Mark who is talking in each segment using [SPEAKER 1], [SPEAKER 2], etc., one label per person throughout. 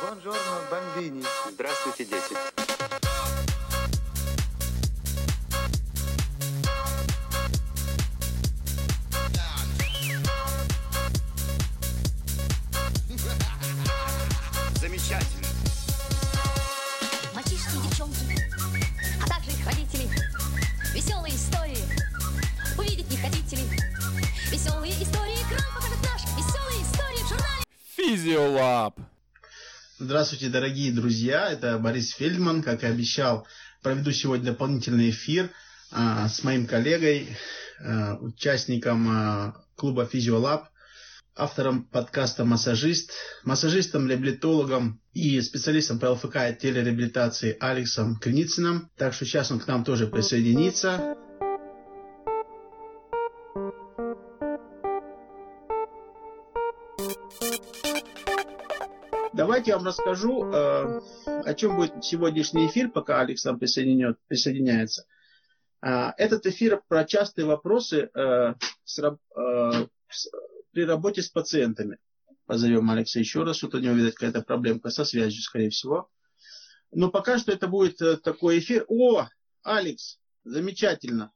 [SPEAKER 1] Buongiorno, bambini.
[SPEAKER 2] Здравствуйте, дети. Замечательно.
[SPEAKER 3] Мальчишки и девчонки, а также их родители. Веселые истории. Увидеть не хотите ли? Веселые истории. Экран покажет наш. Веселые истории в журнале.
[SPEAKER 4] Физиолаб.
[SPEAKER 5] Здравствуйте, дорогие друзья, это Борис Фельдман. Как и обещал, проведу сегодня дополнительный эфир а, с моим коллегой, а, участником а, клуба Физиолаб, автором подкаста «Массажист», массажистом, реабилитологом и специалистом по ЛФК и телереабилитации Алексом Криницыным. Так что сейчас он к нам тоже присоединится. Давайте я вам расскажу, э, о чем будет сегодняшний эфир, пока Алекс нам присоединяется. А, Этот эфир про частые вопросы э, с э, с- при работе с пациентами. Позовем Алекса еще раз, что-то у него, видать, какая-то проблемка со связью, скорее всего. Но пока что это будет э, такой эфир. О, Алекс, замечательно.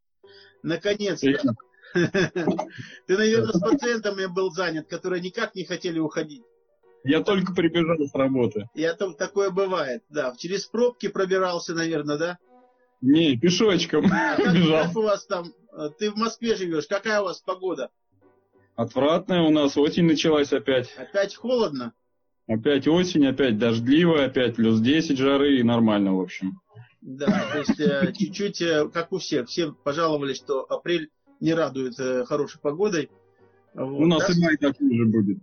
[SPEAKER 5] Наконец-то. Ты, наверное, с пациентами был занят, которые никак не хотели уходить.
[SPEAKER 6] Я только прибежал с работы.
[SPEAKER 5] Я там такое бывает, да. Через пробки пробирался, наверное, да?
[SPEAKER 6] Не, пешочком
[SPEAKER 5] А как,
[SPEAKER 6] бежал.
[SPEAKER 5] как у вас там? э, Ты в Москве живешь, какая у вас погода?
[SPEAKER 6] Отвратная у нас осень началась опять.
[SPEAKER 5] Опять холодно?
[SPEAKER 6] Опять осень, опять дождливо, опять плюс 10 жары и нормально, в общем.
[SPEAKER 5] Да, то есть э, чуть-чуть, э, как у всех, все пожаловались, что апрель не радует хорошей погодой. Вот,
[SPEAKER 6] У нас
[SPEAKER 5] да?
[SPEAKER 6] и май такой же будет.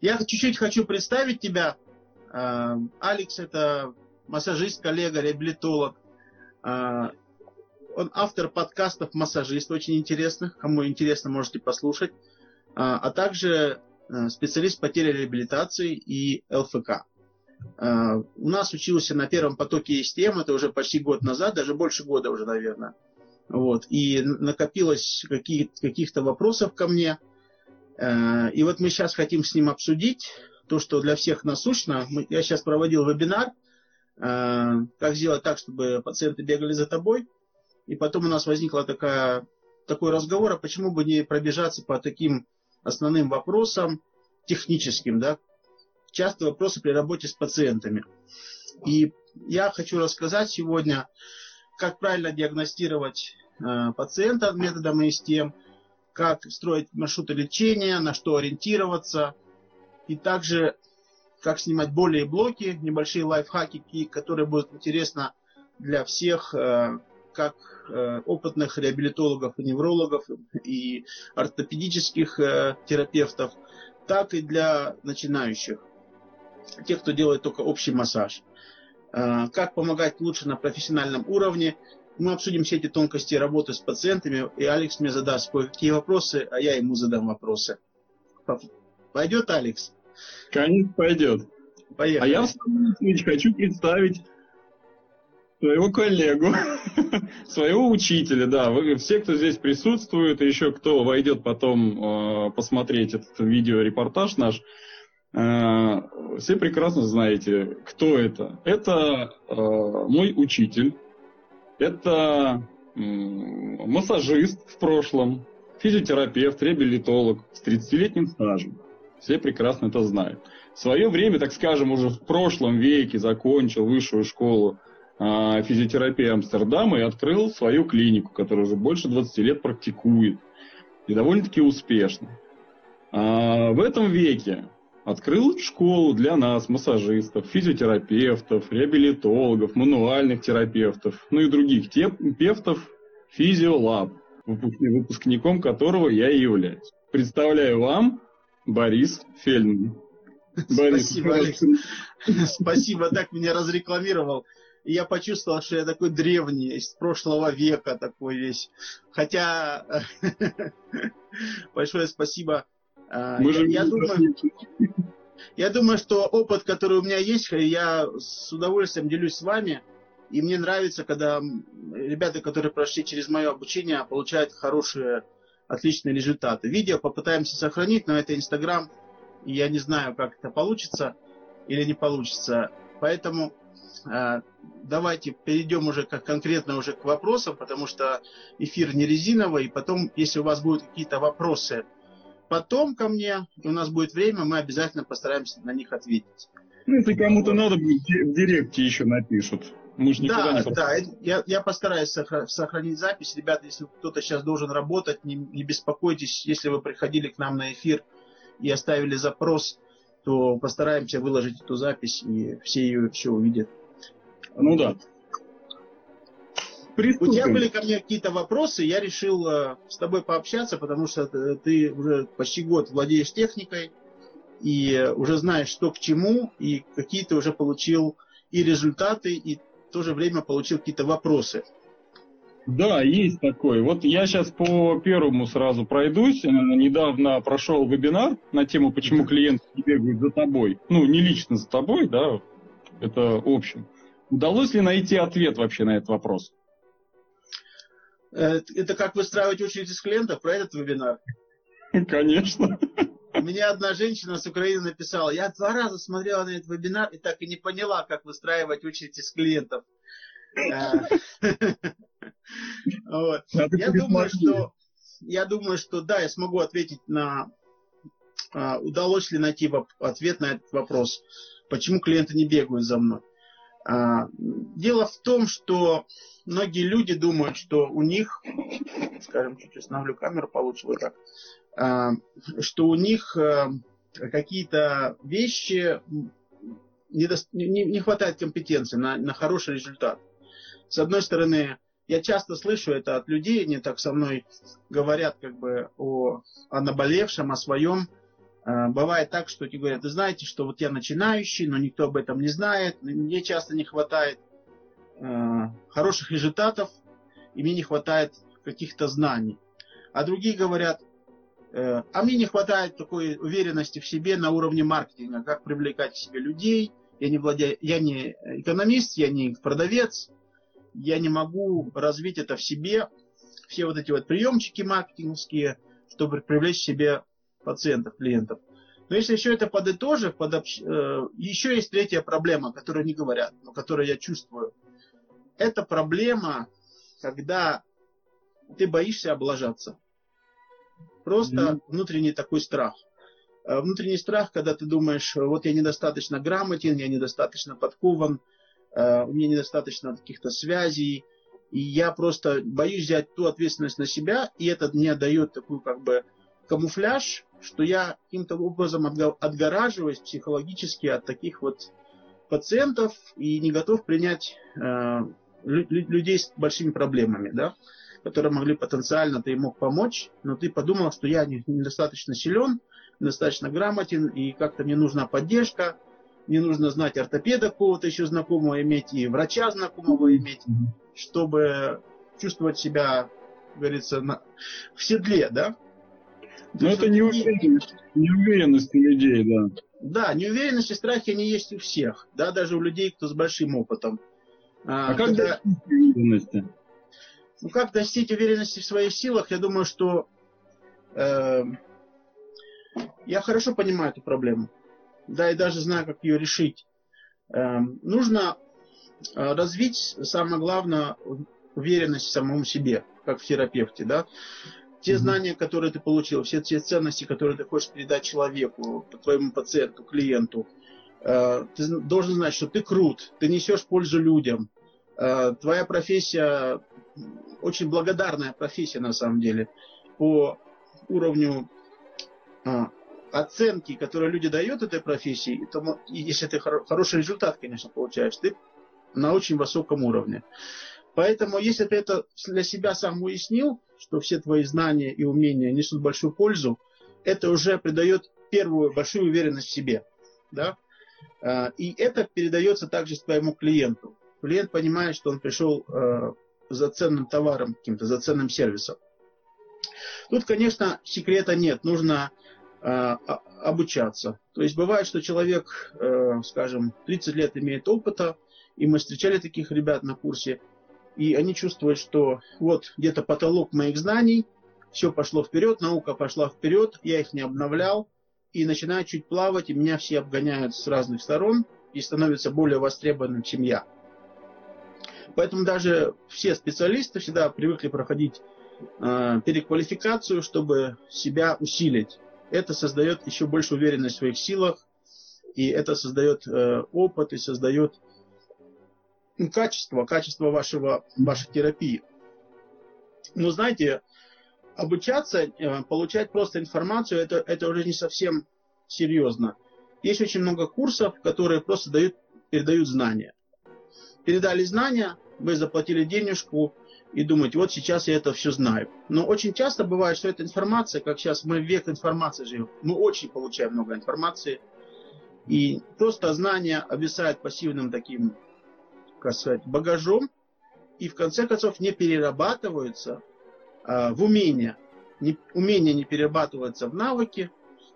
[SPEAKER 5] Я чуть-чуть хочу представить тебя. Э, Алекс это массажист, коллега, реабилитолог. Э, Он автор подкастов «Массажист», очень интересных. Кому интересно, можете послушать. А а также э, специалист по телереабилитации и ЛФК. Э, У нас учился на первом потоке СТМ, это уже почти год назад, даже больше года уже, наверное. Вот. И накопилось каких-то вопросов ко мне. Э, И вот мы сейчас хотим с ним обсудить то, что для всех насущно. Я сейчас проводил вебинар, э, как сделать так, чтобы пациенты бегали за тобой. И потом у нас возникла такая, такой разговор, а почему бы не пробежаться по таким основным вопросам техническим, да? Часто вопросы при работе с пациентами. И я хочу рассказать сегодня, как правильно диагностировать э, пациента методом ИСТМ, как строить маршруты лечения, на что ориентироваться, и также как снимать более блоки, небольшие лайфхаки, ки- которые будут интересны для всех, э, как э, опытных реабилитологов и неврологов, и ортопедических э, терапевтов, так и для начинающих, тех, кто делает только общий массаж. Как помогать лучше на профессиональном уровне. Мы обсудим все эти тонкости работы с пациентами, и Алекс мне задаст кое-какие вопросы, а я ему задам вопросы. По- Пойдет, Алекс?
[SPEAKER 6] Конечно, пойдет.
[SPEAKER 5] Поехали.
[SPEAKER 6] А я, в свою очередь, хочу представить своего коллегу, своего учителя, да. Все, кто здесь присутствует, и еще кто войдет потом э, посмотреть этот видеорепортаж наш, э, все прекрасно знаете, кто это. Это э, мой учитель, это массажист в прошлом, физиотерапевт, реабилитолог с 30-летним стажем. Все прекрасно это знают. В свое время, так скажем, уже в прошлом веке закончил высшую школу а, физиотерапии Амстердама и открыл свою клинику, которая уже больше 20 лет практикует. И довольно-таки успешно. А, в этом веке открыл школу для нас, массажистов, физиотерапевтов, реабилитологов, мануальных терапевтов, ну и других терапевтов Физиолаб, выпускни- выпускником которого я и являюсь. Представляю вам Борис Фельдман. Борис,
[SPEAKER 5] Спасибо, Алекс. Спасибо, так меня разрекламировал. И я почувствовал, что я такой древний, из прошлого века такой весь. Хотя, большое спасибо. А,
[SPEAKER 6] Мы
[SPEAKER 5] я,
[SPEAKER 6] же
[SPEAKER 5] я думаю, я думаю, что опыт, который у меня есть, я с удовольствием делюсь с вами. И мне нравится, когда ребята, которые прошли через мое обучение, получают хорошие, отличные результаты. Видео попытаемся сохранить, но это Инстаграм, и я не знаю, как это получится. или не получится. Поэтому э, давайте перейдем уже как конкретно уже к вопросам, потому что эфир не резиновый. И потом, если у вас будут какие-то вопросы, потом ко мне, и у нас будет время, мы обязательно постараемся на них ответить.
[SPEAKER 6] Ну, если кому-то надо в директе еще напишут. Мы же никуда
[SPEAKER 5] Да,
[SPEAKER 6] не
[SPEAKER 5] да, я, я постараюсь сохра- сохранить запись. Ребята, если кто-то сейчас должен работать, не, не беспокойтесь, если вы приходили к нам на эфир и оставили запрос, то постараемся выложить эту запись, и все ее все увидят.
[SPEAKER 6] Ну да.
[SPEAKER 5] У тебя были ко мне какие-то вопросы, я решил э, с тобой пообщаться, потому что ты уже почти год владеешь техникой и уже знаешь, что к чему, и какие ты уже получил и результаты, и в то же время получил какие-то вопросы.
[SPEAKER 6] Да, есть такой. Вот я сейчас по первому сразу пройдусь. Э, Недавно прошел вебинар на тему, почему клиенты не бегают за тобой. Ну, не лично за тобой, да, это общем. Удалось ли найти ответ вообще на этот вопрос?
[SPEAKER 5] Э, Это как выстраивать очередь из клиентов про этот вебинар.
[SPEAKER 6] Конечно.
[SPEAKER 5] Мне одна женщина с Украины написала, я два раза смотрела на этот вебинар и так и не поняла, как выстраивать очередь из клиентов. Э, Я думаю, что я думаю, что да, я смогу ответить на а, удалось ли найти ответ на этот вопрос, почему клиенты не бегают за мной. А, дело в том, что многие люди думают, что у них, скажем, чуть остановлю камеру получше вот так, а, что у них а, какие-то вещи не, не- не хватает компетенции на, на хороший результат. С одной стороны, я часто слышу это от людей, они так со мной говорят как бы о, о наболевшем, о своем. А, Бывает так, что тебе говорят, вы знаете, что вот я начинающий, но никто об этом не знает, мне часто не хватает э, хороших результатов, и мне не хватает каких-то знаний. А другие говорят, э, а мне не хватает такой уверенности в себе на уровне маркетинга, как привлекать к себе людей. Я не, владею, я не экономист, я не продавец, я не могу развить это в себе, все вот эти вот приемчики маркетинговские, чтобы привлечь к себе пациентов, клиентов. Но если еще это подытожив, подобщ- э, еще есть третья проблема, которую не говорят, но которую я чувствую. Это проблема, когда ты боишься облажаться. Просто
[SPEAKER 6] Мгм.
[SPEAKER 5] внутренний такой страх. Э, Внутренний страх, когда ты думаешь, вот я недостаточно грамотен, я недостаточно подкован, э, у меня недостаточно каких-то связей, и я просто боюсь взять ту ответственность на себя, и это мне дает такую как бы камуфляж, что я каким-то образом отго- отгораживаюсь психологически от таких вот пациентов и не готов принять э, лю- лю- людей с большими проблемами, да, которые могли потенциально, ты мог помочь, но ты подумал, что я не- недостаточно силен, недостаточно грамотен, и как-то мне нужна поддержка, мне нужно знать ортопеда какого-то еще знакомого иметь, и врача знакомого иметь, чтобы чувствовать себя, как говорится, на, в седле, да?
[SPEAKER 6] Но Ну, это неуверенность, неуверенность у людей, да.
[SPEAKER 5] Да, неуверенность и страхи, они есть у всех, да, даже у людей, кто с большим опытом.
[SPEAKER 6] А как
[SPEAKER 5] когда-
[SPEAKER 6] достичь уверенности?
[SPEAKER 5] ну, как достичь уверенности в своих силах, я думаю, что э, я хорошо понимаю эту проблему. Да, и даже знаю, как ее решить. Э, нужно развить, самое главное, уверенность в самом себе, как в терапевте, да. Те
[SPEAKER 6] Мгм.
[SPEAKER 5] знания, которые ты получил, все те ценности, которые ты хочешь передать человеку, твоему пациенту, клиенту, э, ты должен знать, что ты крут, ты несешь пользу людям, э, твоя профессия очень благодарная профессия на самом деле по уровню а, оценки, которые люди дают этой профессии, и тому- если ты хоро- хороший результат, конечно, получаешь, ты на очень высоком уровне. Поэтому, если ты это для себя сам уяснил, что все твои знания и умения несут большую пользу, это уже придает первую большую уверенность в себе. Да? А, И это передается также твоему клиенту. Клиент понимает, что он пришел э, за ценным товаром каким-то, за ценным сервисом. Тут, конечно, секрета нет. Нужно э, обучаться. То есть бывает, что человек, э, скажем, 30 лет имеет опыта, и мы встречали таких ребят на курсе, и они чувствуют, что вот где-то потолок моих знаний, все пошло вперед, наука пошла вперед, я их не обновлял, и начинаю чуть плавать, и меня все обгоняют с разных сторон и становятся более востребованным, я. Поэтому даже все специалисты всегда привыкли проходить э, переквалификацию, чтобы себя усилить. Это создает еще больше уверенность в своих силах, и это создает э, опыт, и создает качество, качество вашего, вашей терапии. Но знаете, обучаться, э, получать просто информацию, это, это уже не совсем серьезно. Есть очень много курсов, которые просто дают, передают знания. Передали знания, вы заплатили денежку и думаете, вот сейчас я это все знаю. Но очень часто бывает, что эта информация, как сейчас мы век информации живем, мы очень получаем много информации, и просто знания обвисают пассивным таким, как сказать, багажом, и в конце концов не перерабатываются а, в умения. Не, умения не перерабатываются в навыки,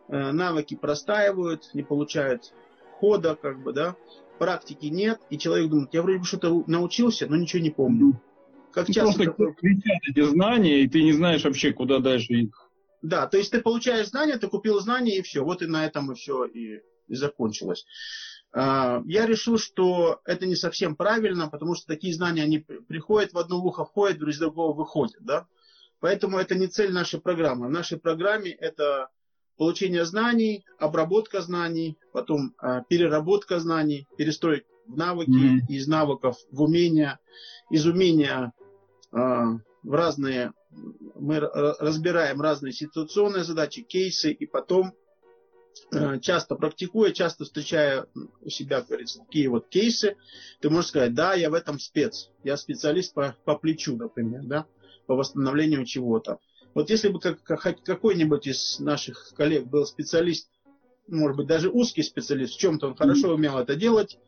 [SPEAKER 5] а, навыки простаивают, не получают хода, как бы, да, практики нет, и человек думает, я вроде бы что-то научился, но ничего не помню.
[SPEAKER 6] Как ну, часто просто такое... кричат эти знания, и ты не знаешь вообще, куда дальше их.
[SPEAKER 5] Да, то есть ты получаешь знания, ты купил знания, и все. Вот и на этом и все и, и закончилось. А, я решил, что это не совсем правильно, потому что такие знания, они приходят в одно ухо, входят, в другого выходят. Да? Поэтому это не цель нашей программы. В нашей программе это получение знаний, обработка знаний, потом э, переработка знаний, перестройка в навыки, mm-hmm. из навыков в умения, из умения э, в разные, мы разбираем разные ситуационные задачи, кейсы, и потом часто практикуя, часто встречая у себя, как говорится, такие вот кейсы, ты можешь сказать, да, я в этом спец, я специалист по, по плечу, например, да, по восстановлению чего-то. Вот если бы как, какой-нибудь из наших коллег был специалист, может быть, даже узкий специалист, в чем-то он хорошо умел это делать,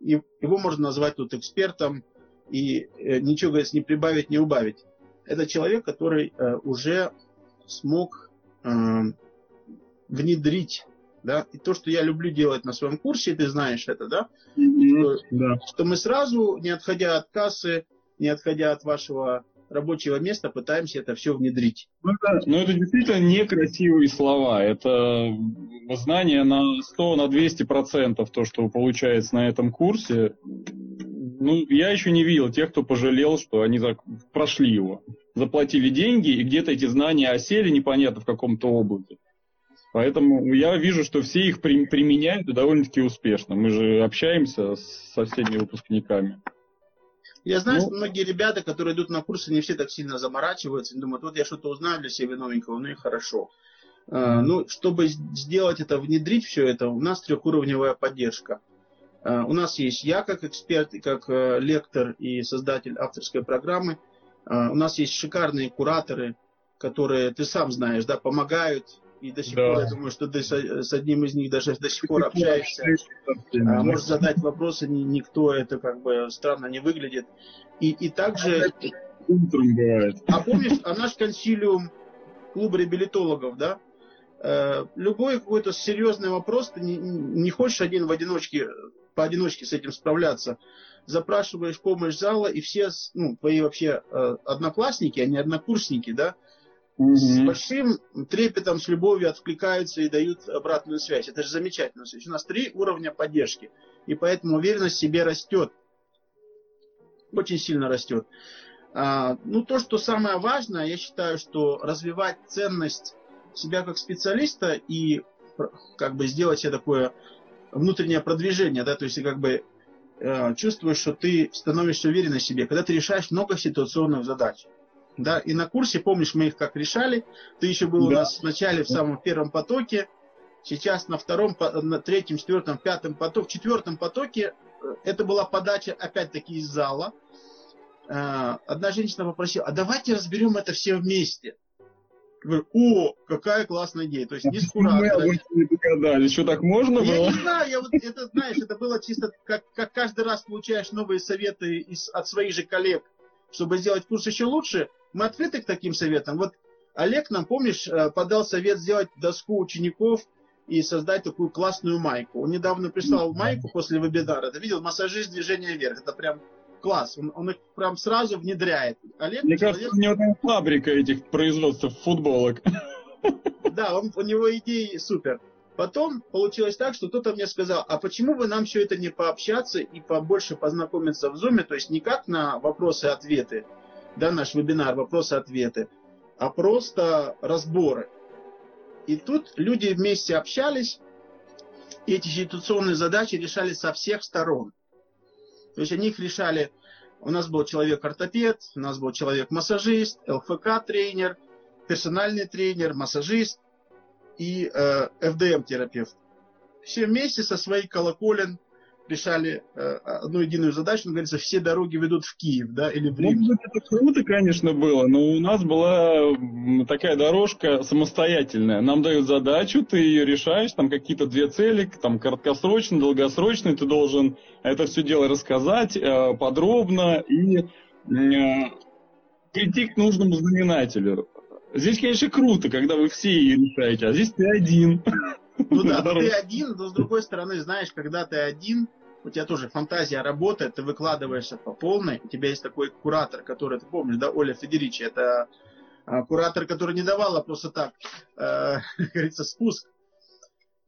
[SPEAKER 5] и его можно назвать тут экспертом, и э, ничего, говорится, не прибавить, не убавить. Это человек, который э, уже смог э, внедрить да, и то, что я люблю делать на своем курсе, ты знаешь это, да? Mm-hmm, что, да. что мы сразу, не отходя от кассы, не отходя от вашего рабочего места пытаемся это все внедрить.
[SPEAKER 6] Ну, это, ну, это действительно некрасивые слова. Это знание на 100, на 200 процентов, то, что получается на этом курсе. Ну, я еще не видел тех, кто пожалел, что они прошли его. Заплатили деньги, и где-то эти знания осели непонятно в каком-то облаке. Поэтому я вижу, что все их применяют и довольно-таки успешно. Мы же общаемся со всеми выпускниками.
[SPEAKER 5] Я знаю, ну, что многие ребята, которые идут на курсы, не все так сильно заморачиваются, и думают, вот я что-то узнаю для себя новенького, ну и хорошо. Uh, ну, чтобы сделать это, внедрить все это, у нас трехуровневая поддержка. Uh, у нас есть я как эксперт, и как uh, лектор и создатель авторской программы. У нас есть шикарные кураторы, которые, ты сам знаешь, да, помогают и до сих да. пор, я думаю, что ты с, одним из них даже до сих пор общаешься. А, можешь задать вопросы, никто это как бы странно не выглядит. И, и также...
[SPEAKER 6] Утром бывает.
[SPEAKER 5] А помнишь, а наш консилиум клуба реабилитологов, да? Э, любой какой-то серьезный вопрос, ты не, не хочешь один в одиночке, поодиночке с этим справляться, запрашиваешь помощь зала, и все, ну, твои вообще э, одноклассники, а не однокурсники, да, угу. с большим трепетом, с любовью откликаются и дают обратную связь. Это же замечательно. То есть у нас три уровня поддержки. И поэтому уверенность в себе растет. Очень сильно растет. А, ну, то, что самое важное, я считаю, что развивать ценность себя как специалиста и как бы сделать себе такое внутреннее продвижение, да, то есть как бы э, чувствуешь, что ты становишься уверенным в себе, когда ты решаешь много ситуационных задач. Да, и на курсе, помнишь, мы их как решали. Ты еще был да. у нас вначале в самом первом потоке, сейчас на втором, на третьем, четвертом, пятом потоке. В четвертом потоке э, это была подача опять-таки из зала. Э, одна женщина попросила, а давайте разберем это все вместе. Говорю, о, какая классная идея. То есть не с
[SPEAKER 6] Мы не что так можно
[SPEAKER 5] я
[SPEAKER 6] было?
[SPEAKER 5] Я не знаю, я вот это, знаешь, это было чисто, как, как каждый раз получаешь новые советы из, от своих же коллег, чтобы сделать курс еще лучше. Мы открыты к таким советам. Вот Олег нам, помнишь, э, подал совет сделать доску учеников и создать такую классную майку. Он недавно прислал майку после вебинара. Ты видел, массажист движения вверх. Это прям класс. Он, он их прям сразу внедряет.
[SPEAKER 6] Олег, Мне человек... кажется, у него там фабрика этих производств футболок.
[SPEAKER 5] Да, он, у него идеи супер. Потом получилось так, что кто-то мне сказал, а почему бы нам все это не пообщаться и побольше познакомиться в Зуме, то есть не как на вопросы-ответы, да, наш вебинар вопросы-ответы, а просто разборы. И тут люди вместе общались, и эти ситуационные задачи решали со всех сторон. То есть они их решали, у нас был человек-ортопед, у нас был человек-массажист, ЛФК-тренер, персональный тренер, массажист – и э, FDM-терапевт. Все вместе со своей колоколен решали э, одну единую задачу, как говорится, все дороги ведут в Киев, да, или в Рим.
[SPEAKER 6] Ну, это круто, конечно, было, но у нас была такая дорожка самостоятельная. Нам дают задачу, ты ее решаешь, там какие-то две цели, там краткосрочные, долгосрочные, ты должен это все дело рассказать э, подробно и э, прийти к нужному знаменателю. Здесь, конечно, круто, когда вы все ее решаете, а здесь ты один.
[SPEAKER 5] Ну да, ты один, но с другой стороны, знаешь, когда ты один, у тебя тоже фантазия работает, ты выкладываешься по полной, у тебя есть такой куратор, который, ты помнишь, да, Оля Федеричи, это а, куратор, который не давала просто так, э, как говорится, спуск.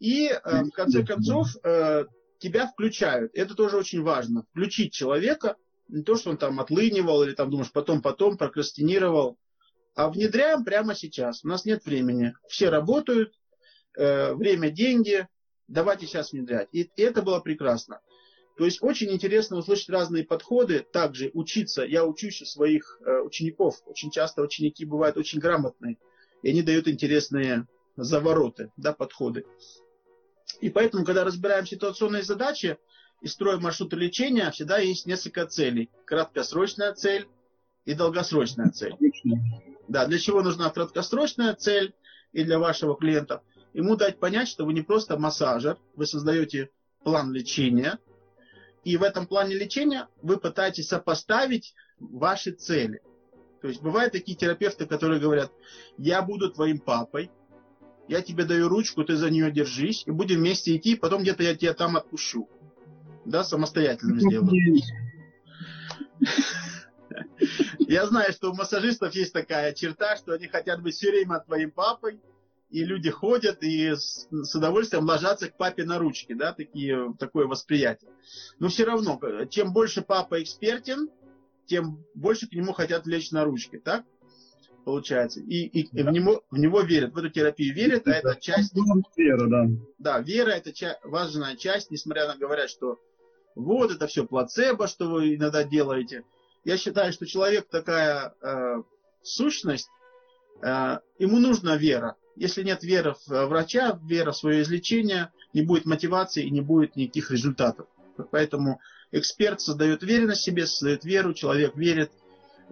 [SPEAKER 5] И э, в конце концов э, тебя включают. Это тоже очень важно. Включить человека, не то, что он там отлынивал или там думаешь потом-потом, прокрастинировал, а внедряем прямо сейчас. У нас нет времени. Все работают, э, время, деньги. Давайте сейчас внедрять. И, и это было прекрасно. То есть очень интересно услышать разные подходы, также учиться. Я учусь у своих э, учеников. Очень часто ученики бывают очень грамотные, и они дают интересные завороты, да, подходы. И поэтому, когда разбираем ситуационные задачи и строим маршруты лечения, всегда есть несколько целей. Краткосрочная цель и долгосрочная цель. Да, для чего нужна краткосрочная цель и для вашего клиента? Ему дать понять, что вы не просто массажер, вы создаете план лечения, и в этом плане лечения вы пытаетесь сопоставить ваши цели. То есть бывают такие терапевты, которые говорят, я буду твоим папой, я тебе даю ручку, ты за нее держись, и будем вместе идти, потом где-то я тебя там отпущу. Да, самостоятельно сделаю. Я знаю, что у массажистов есть такая черта, что они хотят быть все время твоим папой, и люди ходят и с, с удовольствием ложатся к папе на ручки, да, такие, такое восприятие. Но все равно, чем больше папа экспертен, тем больше к нему хотят лечь на ручки, так? Получается. И, и, да. и в, него, в него верят, в эту терапию верят, а это часть...
[SPEAKER 6] Вера, да.
[SPEAKER 5] Да, вера это ча- важная часть, несмотря на говорят, что вот это все плацебо, что вы иногда делаете я считаю, что человек такая э, сущность, э, ему нужна вера. Если нет веры в врача, вера в свое излечение, не будет мотивации и не будет никаких результатов. Поэтому эксперт создает уверенность в себе, создает веру, человек верит,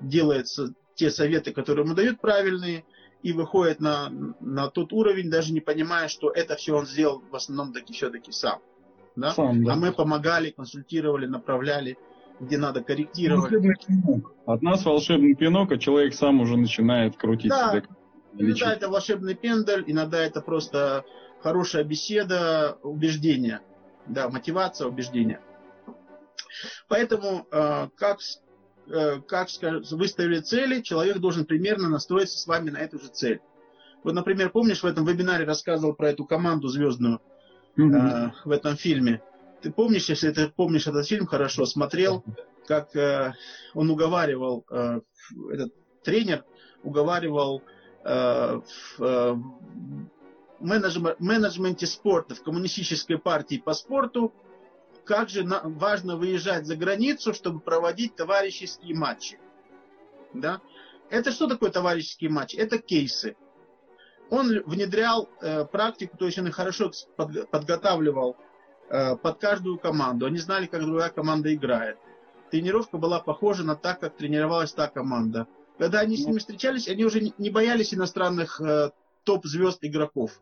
[SPEAKER 5] делает те советы, которые ему дают правильные, и выходит на, на тот уровень, даже не понимая, что это все он сделал в основном таки все-таки сам. Да? Сам, да. А мы помогали, консультировали, направляли где надо корректировать.
[SPEAKER 6] От нас волшебный пинок, а человек сам уже начинает крутить
[SPEAKER 5] да. себя. Иногда это волшебный пендель, иногда это просто хорошая беседа, убеждение. Да, мотивация, убеждение. Поэтому, э, как, э, как выставили цели, человек должен примерно настроиться с вами на эту же цель. Вот, например, помнишь, в этом вебинаре рассказывал про эту команду звездную mm-hmm. в этом фильме. Ты помнишь, если ты помнишь этот фильм хорошо, смотрел, как он уговаривал, этот тренер уговаривал в э, менеджменте спорта, в коммунистической партии по спорту, как же важно выезжать за границу, чтобы проводить товарищеские матчи. Да? Это что такое товарищеские матчи? Это кейсы. Он внедрял э, практику, то есть он хорошо под, подготавливал Э, под каждую команду. Они знали, как другая команда играет. Тренировка была похожа на так, как тренировалась та команда. Когда они с ними встречались, они уже не боялись иностранных э, топ-звезд игроков.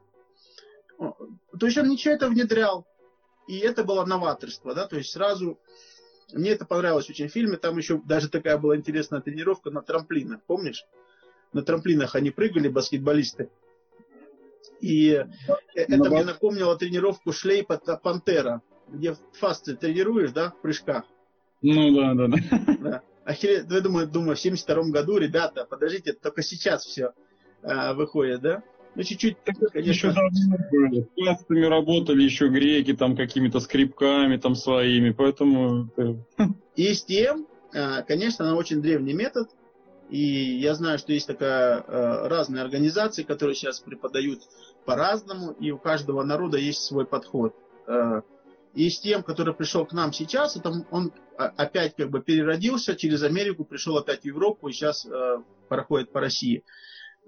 [SPEAKER 5] То есть он ничего это внедрял. И это было новаторство, да, то есть сразу мне это понравилось очень в фильме. Там еще даже такая была интересная тренировка на трамплинах, помнишь? На трамплинах они прыгали, баскетболисты. И это ну, мне напомнило тренировку шлейпа Пантера, где фасты тренируешь, да, в прыжках.
[SPEAKER 6] Ну да, да, да.
[SPEAKER 5] да. А ну, я думаю, думаю, в 72 году, ребята, подождите, только сейчас все э, выходит, да? Ну, чуть-чуть,
[SPEAKER 6] Еще
[SPEAKER 5] конечно,
[SPEAKER 6] давно были. С классами работали еще греки, там какими-то скрипками там своими, поэтому... это-
[SPEAKER 5] И STM, э, конечно, она очень древний метод. И я знаю, что есть такая э, разные организации, которые сейчас преподают по-разному, и у каждого народа есть свой подход. Э, И STM, который пришел к нам сейчас, это он а- опять как бы переродился через Америку, пришел опять в Европу и сейчас э, проходит по России.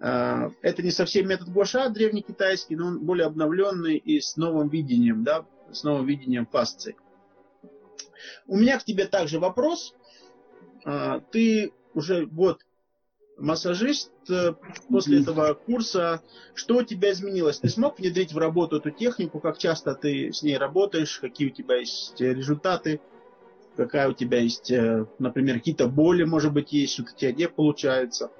[SPEAKER 5] Э, Это не совсем метод Гуаша, древний китайский, но он более обновленный и с новым видением, да, с новым видением фасции. У меня к тебе также вопрос. А, Ты уже год массажист. э, После этого курса что у тебя изменилось? Ты смог внедрить в работу эту технику? Как часто ты с ней работаешь? Какие у тебя есть э, результаты? Какая у тебя есть, э, например, какие-то боли, может быть, есть, что-то у тебя не получается?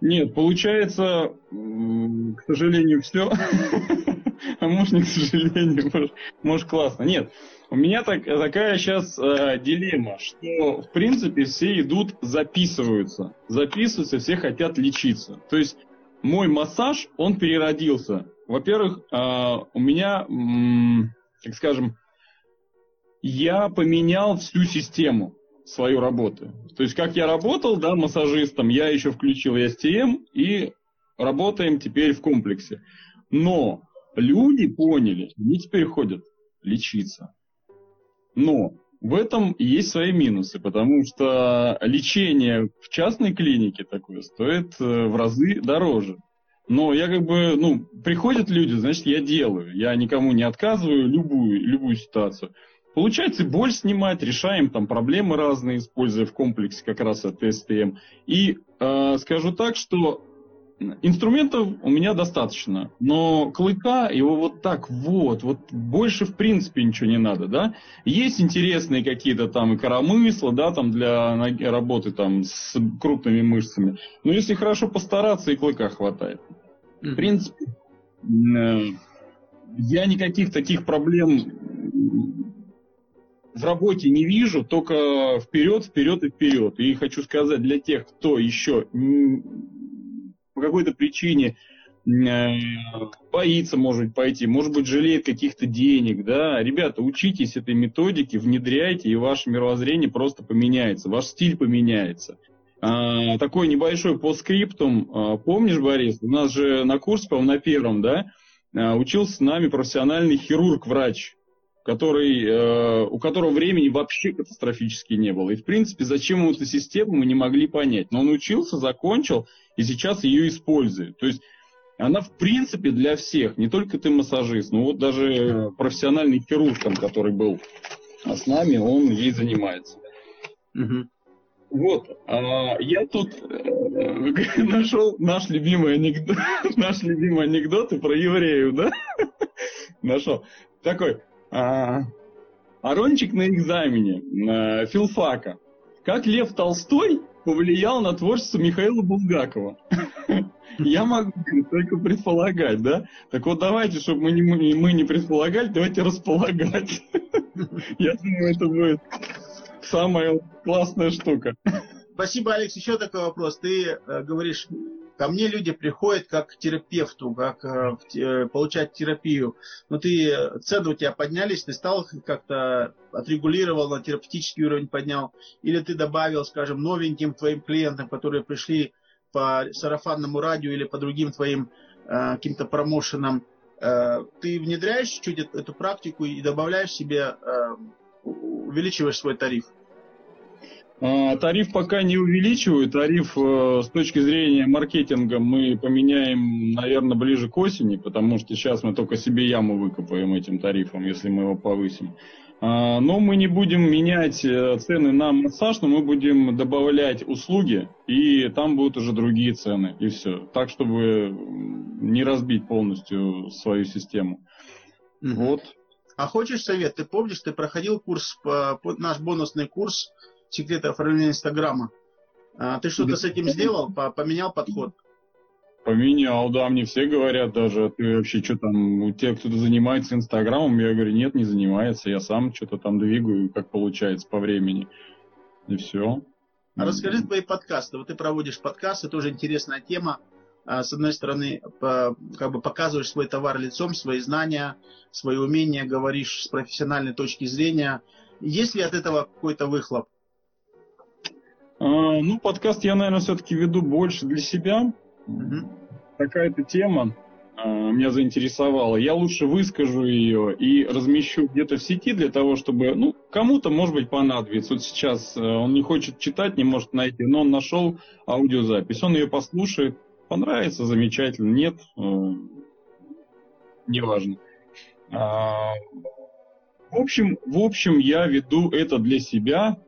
[SPEAKER 6] Нет, получается, к сожалению, все. А может, не к сожалению, может, может классно. Нет, у меня так, такая сейчас дилемма, что, в принципе, все идут, записываются. Записываются, все хотят лечиться. То есть, мой массаж, он переродился. Во-первых, а, у меня, м, как скажем, я поменял всю систему свою работу. То есть, как я работал, да, массажистом, я еще включил STM и работаем теперь в комплексе. Но люди поняли, они теперь ходят лечиться. Но в этом есть свои минусы, потому что лечение в частной клинике такое стоит э, в разы дороже. Но я как бы, ну, приходят люди, значит, я делаю. Я никому не отказываю любую, любую ситуацию. Получается боль снимать, решаем там проблемы разные, используя в комплексе как раз это СТМ. И э, скажу так, что инструментов у меня достаточно, но клыка его вот так вот, вот больше в принципе ничего не надо, да. Есть интересные какие-то там и коромысла, да, там для работы там с крупными мышцами. Но если хорошо постараться, и клыка хватает. В принципе, э, я никаких таких проблем в работе не вижу, только вперед, вперед и вперед. И хочу сказать для тех, кто еще по какой-то причине э, боится, может быть, пойти, может быть, жалеет каких-то денег, да, ребята, учитесь этой методике, внедряйте, и ваше мировоззрение просто поменяется, ваш стиль поменяется. А, такой небольшой постскриптум. А, помнишь, Борис, у нас же на курсе, по-моему, на первом, да, а, учился с нами профессиональный хирург-врач, который, э, у которого времени вообще катастрофически не было. И, в принципе, зачем ему эту систему, мы не могли понять. Но он учился, закончил, и сейчас ее использует. То есть она, в принципе, для всех. Не только ты массажист, но вот даже профессиональный хирург, там, который был с нами, он ей занимается. Вот, а, я тут э, нашел наш любимый анекдот, наш любимый анекдот и про евреев, да? Нашел. Такой, а, Арончик на экзамене э, филфака. Как Лев Толстой повлиял на творчество Михаила Булгакова? Я могу только предполагать, да? Так вот давайте, чтобы мы не, мы не предполагали, давайте располагать. Я думаю, это будет самая классная штука.
[SPEAKER 5] Спасибо, Алекс. Еще такой вопрос. Ты э, говоришь, ко мне люди приходят как к терапевту, как э, э, получать терапию. Но ты, э, цены у тебя поднялись, ты стал как-то отрегулировал, на терапевтический уровень поднял, или ты добавил, скажем, новеньким твоим клиентам, которые пришли по сарафанному радио или по другим твоим э, каким-то промоушенам, э, ты внедряешь чуть эт- эту практику и добавляешь себе, э, увеличиваешь свой тариф.
[SPEAKER 6] А, Тариф пока не увеличиваю. Тариф э, с точки зрения маркетинга мы поменяем, наверное, ближе к осени, потому что сейчас мы только себе яму выкопаем этим тарифом, если мы его повысим. А, Но мы не будем менять э, цены на массаж, но мы будем добавлять услуги, и там будут уже другие цены, и все. Так, чтобы не разбить полностью свою систему. Вот.
[SPEAKER 5] А хочешь совет? Ты помнишь, ты проходил курс, наш бонусный курс секреты оформления Инстаграма. А, ты что-то с этим сделал? По- поменял подход?
[SPEAKER 6] Поменял, да, мне все говорят даже, ты вообще что там, у тебя кто-то занимается Инстаграмом? Я говорю, нет, не занимается, я сам что-то там двигаю, как получается по времени. И все.
[SPEAKER 5] А расскажи твои подкасты. Вот ты проводишь подкасты, тоже интересная тема. а, с одной стороны, как бы показываешь свой товар лицом, свои знания, свои умения, говоришь с профессиональной точки зрения. Есть ли от этого какой-то выхлоп?
[SPEAKER 6] А, ну, подкаст я, наверное, все-таки веду больше для себя. Угу. Какая-то тема а, меня заинтересовала. Я лучше выскажу ее и размещу где-то в сети для того, чтобы, ну, кому-то, может быть, понадобится. Вот сейчас э, он не хочет читать, не может найти, но он нашел аудиозапись. Он ее послушает, понравится, замечательно, нет, э, неважно. А, в общем, в общем, я веду это для себя,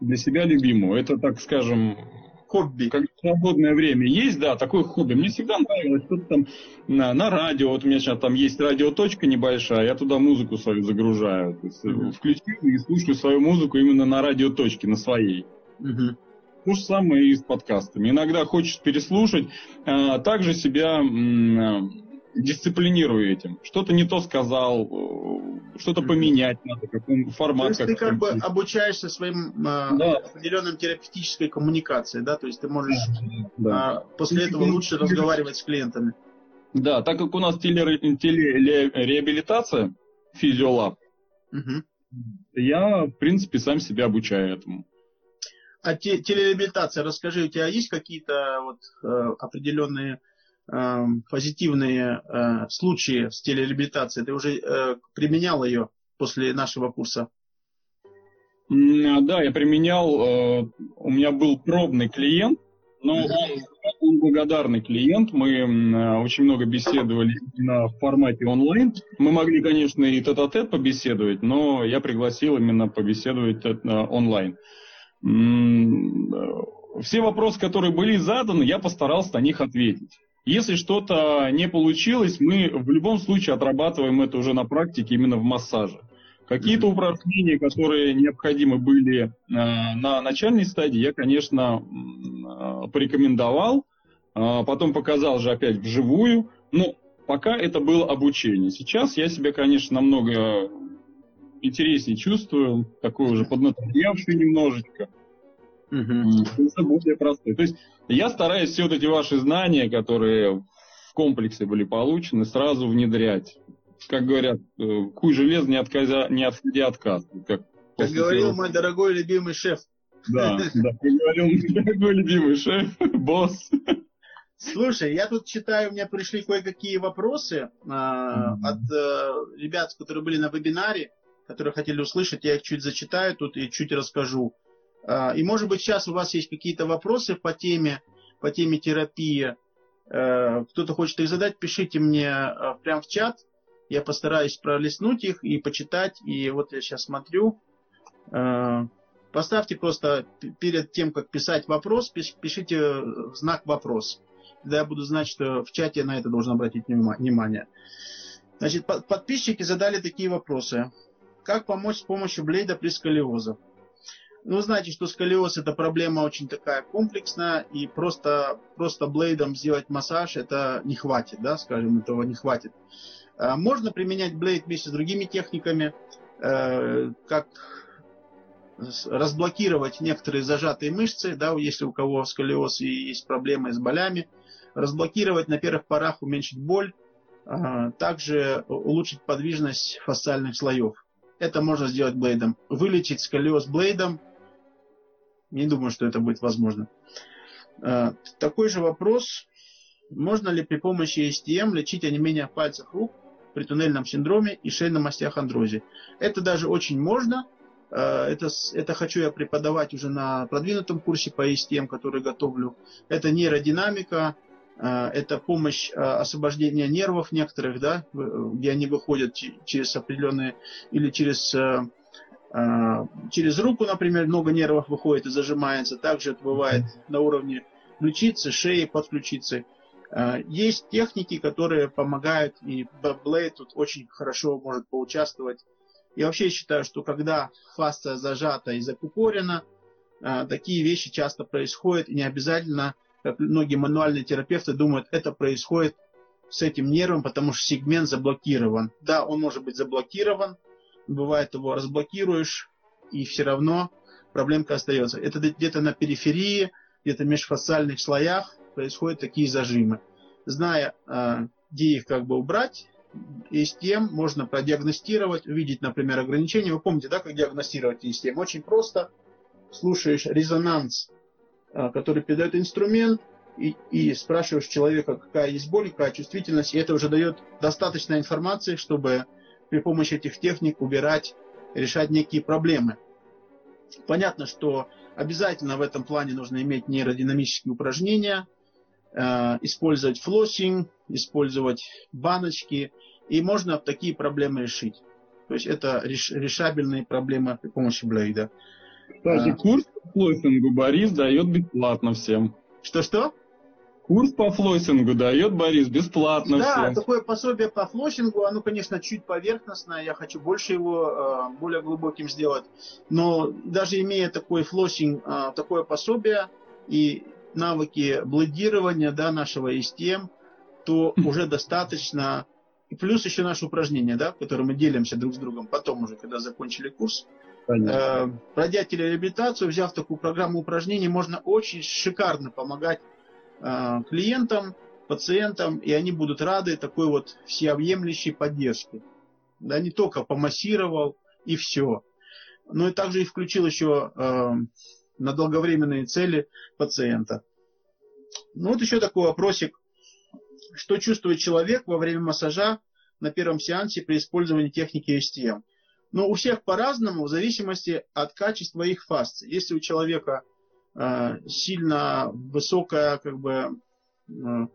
[SPEAKER 6] для себя любимого. Это, так скажем, хобби. Как свободное время есть, да, такое хобби. Мне всегда нравилось что-то там на, на радио. Вот у меня сейчас там есть радиоточка небольшая, я туда музыку свою загружаю. То есть mm-hmm. включаю и слушаю свою музыку именно на радиоточке, на своей. Mm-hmm. То же самое и с подкастами. Иногда хочешь переслушать, а, также себя дисциплинирую этим. Что-то не то сказал, э, что-то поменять надо, какой формат.
[SPEAKER 5] То есть ты как бы обучаешься своим э, да. определенным терапевтической коммуникации, да? То есть ты можешь да. э, после этого лучше разговаривать с клиентами.
[SPEAKER 6] Да, так как у нас телереабилитация, физиолаб, угу. я, в принципе, сам себя обучаю этому.
[SPEAKER 5] А те, телереабилитация, расскажи, у тебя есть какие-то вот э, определенные э, позитивные э, случаи с телереабилитацией? Ты уже э, применял ее после нашего курса?
[SPEAKER 6] Да, я применял. Э, у меня был пробный клиент, но он, он благодарный клиент. Мы очень много беседовали на формате онлайн. Мы могли, конечно, и тет-а-тет побеседовать, но я пригласил именно побеседовать онлайн. Все вопросы, которые были заданы, я постарался на них ответить. Если что-то не получилось, мы в любом случае отрабатываем это уже на практике именно в массаже. Какие-то упражнения, которые необходимы были э, на начальной стадии, я, конечно, э, порекомендовал, э, потом показал же опять вживую, но пока это было обучение. Сейчас я себя, конечно, намного интереснее чувствую, такой уже поднаторевший немножечко. Угу. Более простой. То есть я стараюсь все вот эти ваши знания, которые в комплексе были получены, сразу внедрять. Как говорят, э, куй желез, не, отказя, не отходя отказ.
[SPEAKER 5] Как, как говорил мой дорогой любимый шеф.
[SPEAKER 6] Да, да, как говорил мой дорогой любимый шеф, босс.
[SPEAKER 5] Слушай, я тут читаю, у меня пришли кое-какие вопросы а, mm-hmm. от а, ребят, которые были на вебинаре, которые хотели услышать. Я их чуть зачитаю тут и чуть расскажу. И, может быть, сейчас у вас есть какие-то вопросы по теме, по теме терапии. Э, кто-то хочет их задать, пишите мне э, прямо в чат. Я постараюсь пролистнуть их и почитать. И вот я сейчас смотрю. Э, поставьте просто перед тем, как писать вопрос, пишите знак вопрос. Тогда я буду знать, что в чате на это должен обратить внимание. Значит, подписчики задали такие вопросы. Как помочь с помощью блейда при сколиозе? Ну, знаете, что сколиоз это проблема очень такая комплексная, и просто, просто блейдом сделать массаж это не хватит, да, скажем, этого не хватит. А, можно применять блейд вместе с другими техниками, э, как разблокировать некоторые зажатые мышцы, да, если у кого сколиоз и есть проблемы с болями, разблокировать на первых порах, уменьшить боль, а, также улучшить подвижность фасциальных слоев. Это можно сделать блейдом. Вылечить сколиоз блейдом не думаю, что это будет возможно. А, такой же вопрос. Можно ли при помощи STM лечить онемение пальцев рук при туннельном синдроме и шейном остеохондрозе? Это даже очень можно. А, это, это хочу я преподавать уже на продвинутом курсе по STM, который готовлю. Это нейродинамика, а, это помощь освобождения нервов некоторых, да, где они выходят через определенные или через через руку, например, много нервов выходит и зажимается. Также это бывает на уровне ключицы, шеи под ключицей. А, есть техники, которые помогают, и Blade тут очень хорошо может поучаствовать. И вообще я считаю, что когда фасция зажата и закупорена, а, такие вещи часто происходят, и не обязательно, как многие мануальные терапевты думают, это происходит с этим нервом, потому что сегмент заблокирован. Да, он может быть заблокирован, бывает его разблокируешь, и все равно проблемка остается. Это где-то на периферии, где-то в межфасциальных слоях происходят такие зажимы. Зная, э, где их как бы убрать, ESTM можно продиагностировать, увидеть, например, ограничения. Вы помните, да, как диагностировать ESTM? Очень просто. Слушаешь резонанс, э, который передает инструмент, и, и спрашиваешь человека, какая есть боль, какая чувствительность, и это уже дает достаточно информации, чтобы при помощи этих техник убирать, решать некие проблемы. Понятно, что обязательно в этом плане нужно иметь нейродинамические упражнения, э, использовать флоссинг, использовать баночки, и можно такие проблемы решить. То есть это реш, решабельные проблемы при помощи блейда.
[SPEAKER 6] Кстати, а, курс по флоссингу Борис дает бесплатно всем.
[SPEAKER 5] Что-что?
[SPEAKER 6] Курс по флоссингу дает Борис бесплатно
[SPEAKER 5] да,
[SPEAKER 6] всем.
[SPEAKER 5] такое пособие по флоссингу, оно, конечно, чуть поверхностное, я хочу больше его э, более глубоким сделать. Но даже имея такой флоссинг, э, такое пособие и навыки бледирования да, нашего STM, то уже достаточно. И плюс еще наши упражнения, да, которые мы делимся друг с другом потом уже, когда закончили курс. Э, пройдя телереабилитацию, взяв такую программу упражнений, можно очень шикарно помогать клиентам, пациентам, и они будут рады такой вот всеобъемлющей поддержке. Да, не только помассировал и все, но и также и включил еще э, на долговременные цели пациента. Ну вот еще такой вопросик. Что чувствует человек во время массажа на первом сеансе при использовании техники STM? Ну, у всех по-разному, в зависимости от качества их фасции. Если у человека Э, сильно высокая как бы э,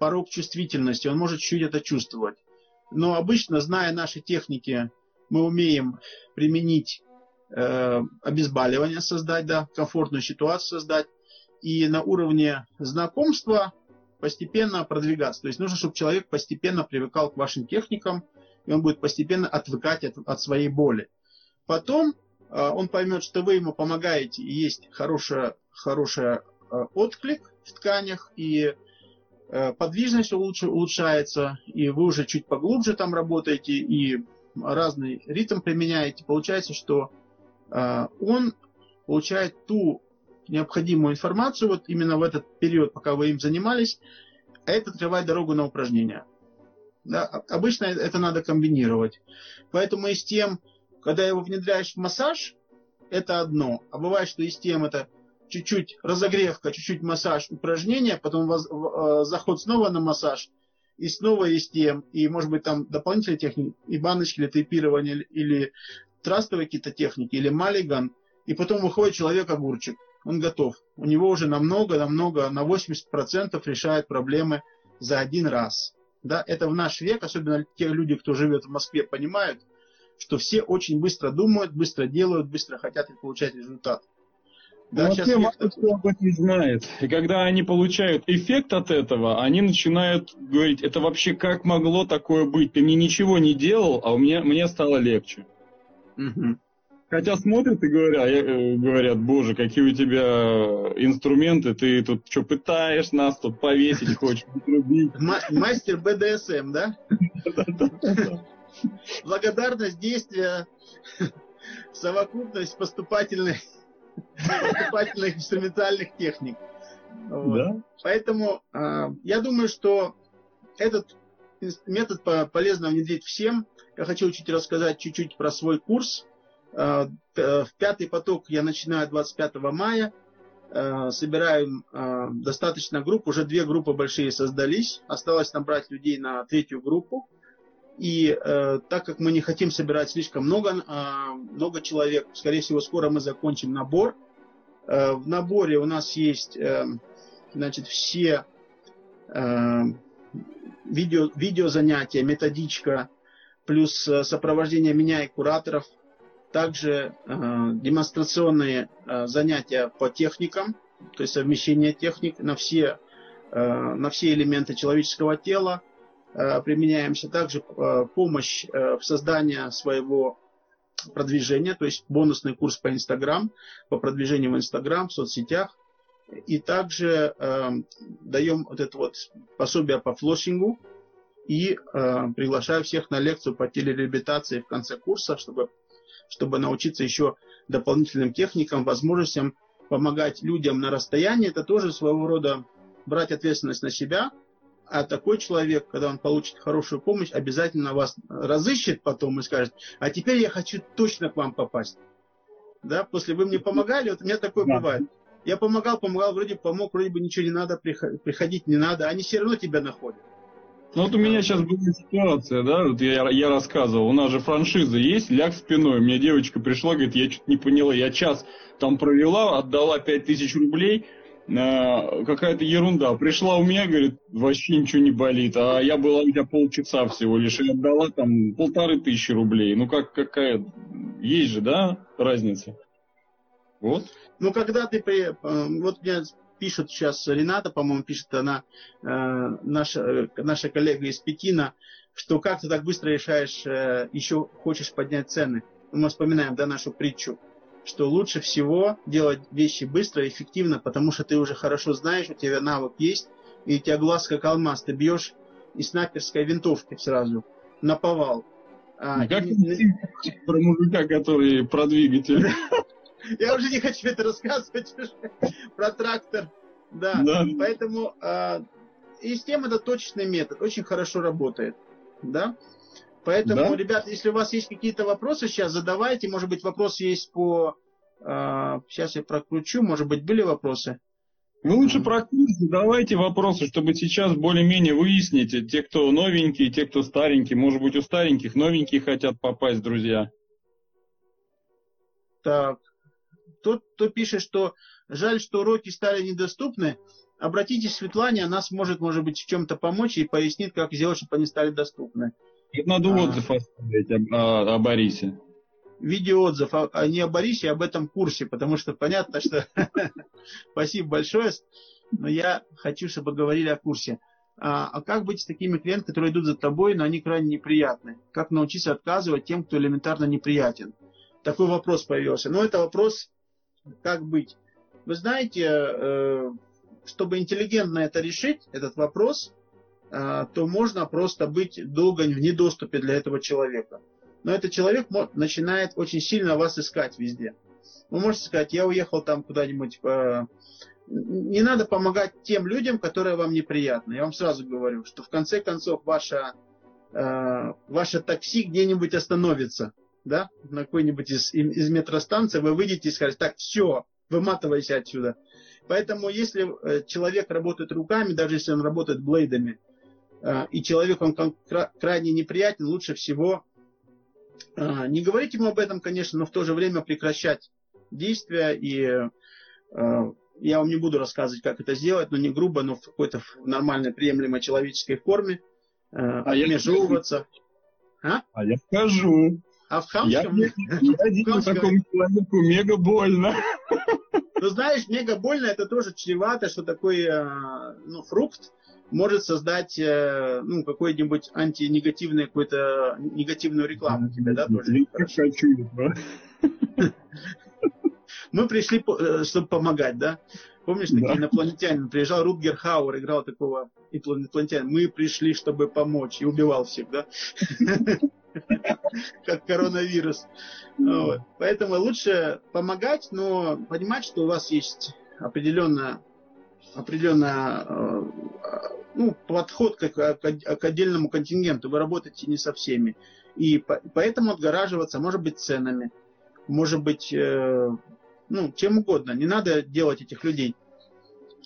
[SPEAKER 5] порог чувствительности, он может чуть это чувствовать. Но обычно, зная наши техники, мы умеем применить э, обезболивание, создать, да, комфортную ситуацию создать, и на уровне знакомства постепенно продвигаться. То есть нужно, чтобы человек постепенно привыкал к вашим техникам, и он будет постепенно отвыкать от, от своей боли. Потом он поймет, что вы ему помогаете, и есть хороший хороший отклик в тканях, и э, подвижность лучше улучшается, и вы уже чуть поглубже там работаете, и разный ритм применяете. Получается, что э, он получает ту необходимую информацию вот именно в этот период, пока вы им занимались, а это открывает дорогу на упражнения. Да, обычно это надо комбинировать. Поэтому и с тем, когда его внедряешь в массаж, это одно. А бывает, что из тем это чуть-чуть разогревка, чуть-чуть массаж, упражнения, потом воз, э, заход снова на массаж, и снова есть тем, и может быть там дополнительные техники, и баночки, или тейпирование, или трастовые какие-то техники, или маллиган, и потом выходит человек огурчик, он готов. У него уже намного, намного, на 80% решает проблемы за один раз. Да, это в наш век, особенно те люди, кто живет в Москве, понимают, что все очень быстро думают, быстро делают, быстро хотят получать результат.
[SPEAKER 6] Да, ну, сейчас мало кто об этом знает. И когда они получают эффект от этого, они начинают говорить, это вообще как могло такое быть? Ты мне ничего не делал, а у меня, мне стало легче. Угу. Хотя смотрят и говорят, э, говорят, боже, какие у тебя инструменты, ты тут что, пытаешь нас тут повесить, хочешь.
[SPEAKER 5] Мастер БДСМ, да? благодарность действия, совокупность поступательных, поступательных инструментальных техник. Вот. Да? Поэтому э, я думаю, что этот метод полезно внедрить всем. Я хочу чуть рассказать чуть-чуть про свой курс. Э, в пятый поток я начинаю 25 мая. Э, собираем э, достаточно групп. Уже две группы большие создались. Осталось набрать людей на третью группу. И э, так как мы не хотим собирать слишком много, э, много человек, скорее всего, скоро мы закончим набор. Э, в наборе у нас есть э, значит, все э, видео, видео занятия, методичка, плюс э, сопровождение меня и кураторов. Также э, демонстрационные э, занятия по техникам, то есть совмещение техник на все, э, на все элементы человеческого тела применяемся. Также э, помощь э, в создании своего продвижения, то есть бонусный курс по Инстаграм, по продвижению в Инстаграм, в соцсетях. И также э, даем вот это вот пособие по флоссингу и э, приглашаю всех на лекцию по телереабилитации в конце курса, чтобы, чтобы научиться еще дополнительным техникам, возможностям помогать людям на расстоянии. Это тоже своего рода брать ответственность на себя, а такой человек, когда он получит хорошую помощь, обязательно вас разыщет потом и скажет, а теперь я хочу точно к вам попасть. Да, после вы мне помогали, вот у меня такое да. бывает. Я помогал, помогал, вроде помог, вроде бы ничего не надо, приходить не надо, они все равно тебя находят.
[SPEAKER 6] Ну вот у меня сейчас была ситуация, да, вот я, я рассказывал, у нас же франшиза есть, ляг спиной, у меня девочка пришла, говорит, я что-то не поняла, я час там провела, отдала 5000 рублей, какая-то ерунда, пришла у меня, говорит, вообще ничего не болит, а я была у тебя полчаса всего лишь, и отдала там полторы тысячи рублей, ну как, какая, есть же, да, разница? Вот.
[SPEAKER 5] Ну, когда ты при... Э, вот мне пишет сейчас Рената, по-моему, пишет она, э, наша, э, наша коллега из Пекина, что как ты так быстро решаешь, еще хочешь поднять цены. Мы вспоминаем, да, нашу притчу, что лучше всего делать вещи быстро и эффективно, потому что ты уже хорошо знаешь, у тебя навык есть, и у тебя глаз как алмаз, ты бьешь из снайперской винтовки сразу, на повал.
[SPEAKER 6] А, как и... про мужика, который про двигатель.
[SPEAKER 5] Я уже не хочу это рассказывать про трактор. Да, да. поэтому э, и с тем это точечный метод, очень хорошо работает. Да? Поэтому, да? ребят, если у вас есть какие-то вопросы сейчас, задавайте. Может быть, вопрос есть по... Э, сейчас я прокручу, может быть, были вопросы?
[SPEAKER 6] Вы лучше про курс задавайте вопросы, чтобы сейчас более-менее выяснить, те, кто новенькие, те, кто старенькие. Может быть, у стареньких новенькие хотят попасть, друзья.
[SPEAKER 5] Так, тот, кто пишет, что жаль, что уроки стали недоступны, обратитесь к Светлане, она сможет, может быть, в чем-то помочь и пояснит, как сделать, чтобы они стали доступны.
[SPEAKER 6] Тут надо а, отзыв оставить о, о, о Борисе.
[SPEAKER 5] Видеоотзыв, а, а не о Борисе, а об этом курсе, потому что понятно, что... Спасибо большое, но я хочу, чтобы говорили о курсе. А, а как быть с такими клиентами, которые идут за тобой, но они крайне неприятны? Как научиться отказывать тем, кто элементарно неприятен? Такой вопрос появился. Но это вопрос как быть? Вы знаете, э, чтобы интеллигентно это решить, этот вопрос, то можно просто быть долго в недоступе для этого человека. Но этот человек начинает очень сильно вас искать везде. Вы можете сказать, я уехал там куда-нибудь. Э, не надо помогать тем людям, которые вам неприятны. Я вам сразу говорю, что в конце концов ваше, ваше такси где-нибудь остановится да, на какой-нибудь из, из метростанции, вы выйдете и скажете, так, все, выматывайся отсюда. Поэтому, если э, человек работает руками, даже если он работает блейдами, э, и человек он крайне неприятен, лучше всего э, не говорить ему об этом, конечно, но в то же время прекращать действия. И я вам не буду рассказывать, как это сделать, но не грубо, но в какой-то нормальной, приемлемой человеческой форме. А отмежевываться.
[SPEAKER 6] А? а я скажу.
[SPEAKER 5] А в хамском...
[SPEAKER 6] Я, я такому человеку мега больно.
[SPEAKER 5] Ну, знаешь, мега больно это тоже чревато, что такой э, ну, фрукт может создать э, ну, какой-нибудь антинегативный какой-то негативную рекламу тебе, да, тоже. Хочу, Мы пришли, э, чтобы помогать, да? Помнишь, такие да. инопланетянин приезжал, Рутгер Хауэр играл такого инопланетянина. Мы пришли, чтобы помочь, и убивал всех, да? как коронавирус. Поэтому лучше помогать, но понимать, что у вас есть определенная определенная э, ну, подход к, к, к отдельному контингенту. Вы работаете не со всеми. И по, поэтому отгораживаться может быть ценами, может быть э, ну, чем угодно. Не надо делать этих людей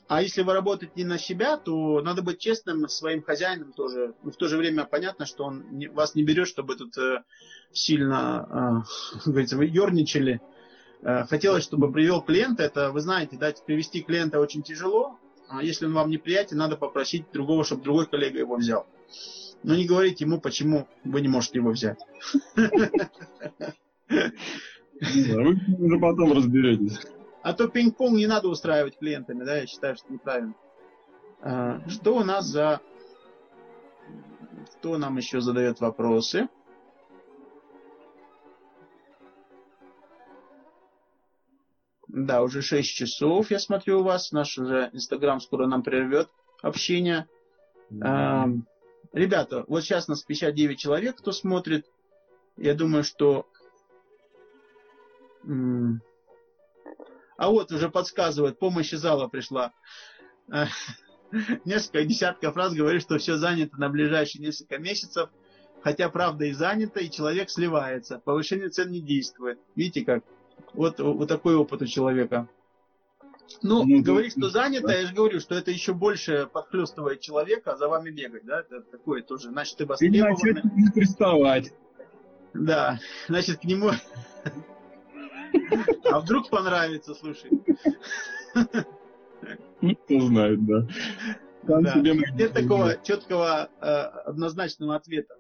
[SPEAKER 5] а если вы работаете не на себя, то надо быть честным своим хозяином тоже. Но в то же время понятно, что он не, вас не берет, чтобы тут э, сильно, э, говорится, вы ерничали. Э, хотелось, чтобы привел клиента. Это, вы знаете, дать привести клиента очень тяжело. А если он вам неприятен, надо попросить другого, чтобы другой коллега его взял. Но не говорите ему, почему вы не можете его взять.
[SPEAKER 6] Вы уже потом разберетесь.
[SPEAKER 5] А то пинг-понг не надо устраивать клиентами, да, я считаю, что неправильно. А, что у нас за... Кто нам еще задает вопросы? Да, уже 6 часов, я смотрю, у вас. Наш уже Инстаграм скоро нам прервет общение. А, ребята, вот сейчас нас 59 человек, кто смотрит. Я думаю, что а вот уже подсказывают, помощь из зала пришла. несколько десятков раз говорит, что все занято на ближайшие несколько месяцев, хотя правда и занято, и человек сливается. Повышение цен не действует. Видите как? Вот, вот такой опыт у человека. Ну,
[SPEAKER 6] Ну,
[SPEAKER 5] говорить,
[SPEAKER 6] да.
[SPEAKER 5] что занято, я же говорю, что это еще больше подхлестывает человека, а за вами бегать, да? Это такое тоже. Значит, ты
[SPEAKER 6] И
[SPEAKER 5] востребованный.
[SPEAKER 6] начать не приставать.
[SPEAKER 5] Да, значит, к нему... А вдруг понравится, слушай.
[SPEAKER 6] Ну, кто знает, да. Там
[SPEAKER 5] Да.
[SPEAKER 6] себе
[SPEAKER 5] Нет такого четкого э, однозначного ответа.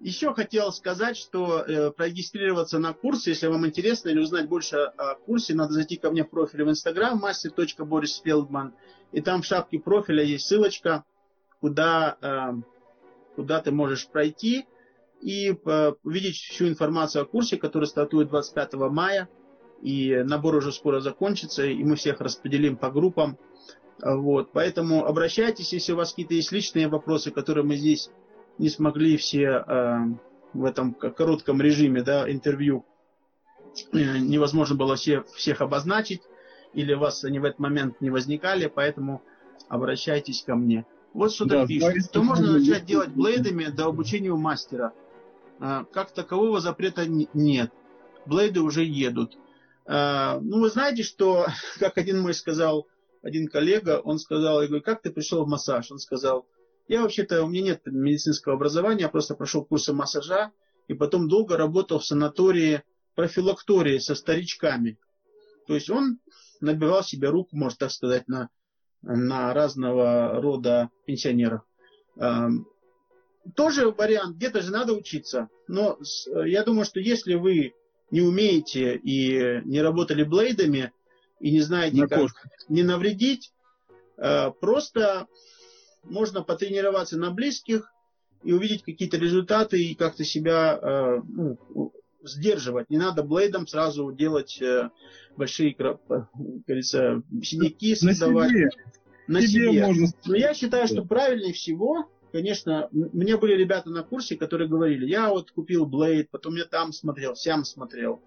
[SPEAKER 5] Еще хотел сказать, что э, прорегистрироваться на курс, если вам интересно или узнать больше о курсе, надо зайти ко мне в профиль в Инстаграм master.borisфелдман. И там в шапке профиля есть ссылочка, куда, э, куда ты можешь пройти и э, увидеть всю информацию о курсе, который стартует 25 мая. И набор уже скоро закончится, и мы всех распределим по группам. Вот, поэтому обращайтесь, если у вас какие-то есть личные вопросы, которые мы здесь не смогли все э, в этом коротком режиме да, интервью, э, невозможно было все, всех обозначить, или у вас они в этот момент не возникали, поэтому обращайтесь ко мне. Вот что-то
[SPEAKER 6] Да,
[SPEAKER 5] пишет.
[SPEAKER 6] смотрите,
[SPEAKER 5] Что можно начать делать блейдами до обучения у мастера? А, Как такового запрета нет. Блейды уже едут. Ну, вы знаете, что, как один мой сказал, один коллега, он сказал, я говорю, как ты пришел в массаж? Он сказал, я вообще-то, у меня нет медицинского образования, я просто прошел курсы массажа, и потом долго работал в санатории профилактории со старичками. То есть он набивал себе руку, можно так сказать, на, на разного рода пенсионеров. Эм, Тоже вариант, где-то же надо учиться. Но с- я думаю, что если вы не умеете и не работали блейдами, и не знаете,
[SPEAKER 6] На
[SPEAKER 5] как
[SPEAKER 6] кошку.
[SPEAKER 5] не навредить, э, просто можно потренироваться на близких и увидеть какие-то результаты и как-то себя э, ну, сдерживать. Не надо блейдом сразу делать э, большие, э, как говорится, синяки
[SPEAKER 6] На
[SPEAKER 5] создавать
[SPEAKER 6] себе.
[SPEAKER 5] на
[SPEAKER 6] себе
[SPEAKER 5] себе.
[SPEAKER 6] можно...
[SPEAKER 5] Но я считаю, что правильнее всего, конечно, мне были ребята на курсе, которые говорили, я вот купил Blade, потом я там смотрел, сям смотрел.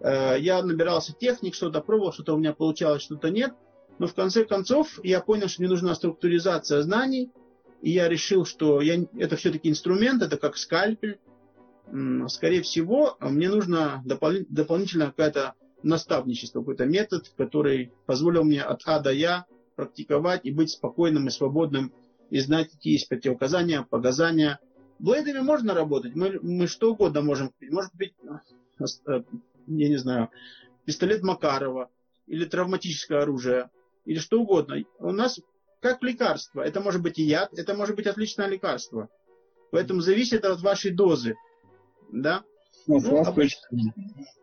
[SPEAKER 5] Э, Я набирался техник, что-то пробовал, что-то у меня получалось, что-то нет. Но в конце концов я понял, что мне нужна структуризация знаний, и я решил, что я, это все-таки инструмент, это как скальпель. Скорее всего, мне нужно допол- дополнительно какое-то наставничество, какой-то метод, который позволил мне от А до Я практиковать и быть спокойным и свободным, и знать, какие есть противоказания, показания. Блейдами можно работать, мы, мы что угодно можем купить. Может быть, э, я не знаю, пистолет Макарова, или травматическое оружие, или что угодно. У нас как лекарство. Это может быть и яд, это может быть отличное лекарство. Поэтому зависит от вашей дозы. Да?
[SPEAKER 6] Ну,
[SPEAKER 5] Ну, обычно-.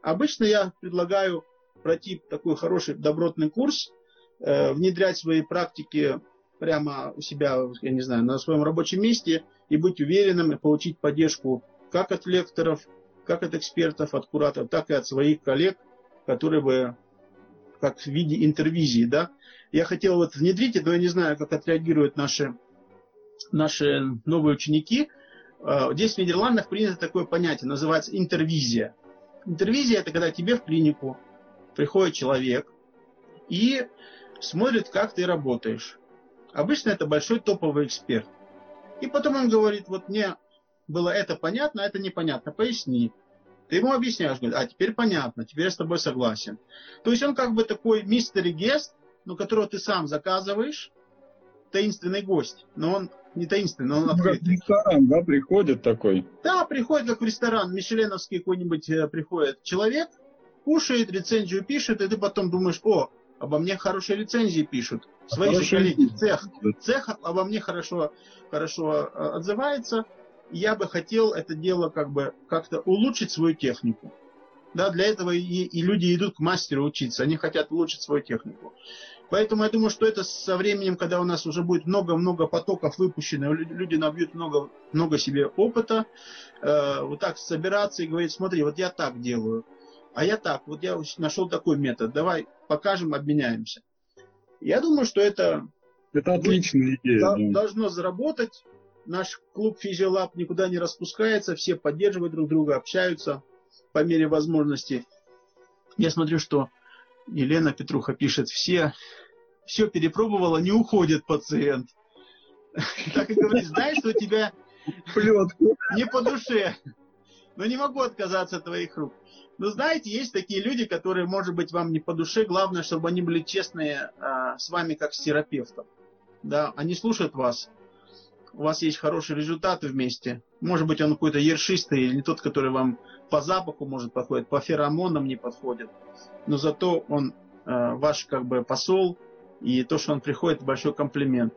[SPEAKER 5] Обычно я предлагаю пройти такой хороший добротный курс, э, внедрять свои практики прямо у себя, я не знаю, на своем рабочем месте и быть уверенным и получить поддержку как от лекторов, как от экспертов, от кураторов, так и от своих коллег, которые бы как в виде интервизии, да. Я хотел вот внедрить но я не знаю, как отреагируют наши, наши новые ученики. Э, Здесь в Нидерландах принято такое понятие, называется интервизия. Интервизия – это когда тебе в клинику приходит человек и смотрит, как ты работаешь. Обычно это большой топовый эксперт. И потом он говорит, вот мне было это понятно, это непонятно, поясни. Ты ему объясняешь, говорит, а теперь понятно, теперь я с тобой согласен. То есть он как бы такой мистери гест, но которого ты сам заказываешь, таинственный гость. Но он не таинственный, но он
[SPEAKER 6] Ну, как в
[SPEAKER 5] открытый.
[SPEAKER 6] ресторан, да, приходит такой.
[SPEAKER 5] Да, приходит как в ресторан, мишеленовский какой-нибудь э, приходит человек, кушает, рецензию пишет, и ты потом думаешь, о, обо мне хорошие рецензии пишут. Свои же
[SPEAKER 6] Хорошие
[SPEAKER 5] коллеги, цех. Цех обо мне хорошо, хорошо э, отзывается. Я бы хотел это дело как бы как-то улучшить свою технику. Да, для этого и, и люди идут к мастеру учиться. Они хотят улучшить свою технику. Поэтому я думаю, что это со временем, когда у нас уже будет много-много потоков выпущено, лю- люди набьют много, много себе опыта, э, вот так собираться и говорить, смотри, вот я так делаю, а я так, вот я нашел такой метод, давай покажем, обменяемся. Я думаю, что это
[SPEAKER 6] Это отличная идея. да.
[SPEAKER 5] должно заработать. Наш клуб Физиолаб никуда не распускается, все поддерживают друг друга, общаются по мере возможности. Я смотрю, что Елена Петруха пишет, все все перепробовала, не уходит пациент. Так и говорит, знаешь, что у тебя
[SPEAKER 6] Плетку.
[SPEAKER 5] не по душе. Но не могу отказаться от твоих рук. Но знаете, есть такие люди, которые, может быть, вам не по душе. Главное, чтобы они были честные а, с вами, как с терапевтом. Да, они слушают вас. У вас есть хорошие результаты вместе. Может быть, он какой-то ершистый или тот, который вам по запаху может подходит, по феромонам не подходит. Но зато он а, ваш как бы посол, и то, что он приходит, большой комплимент.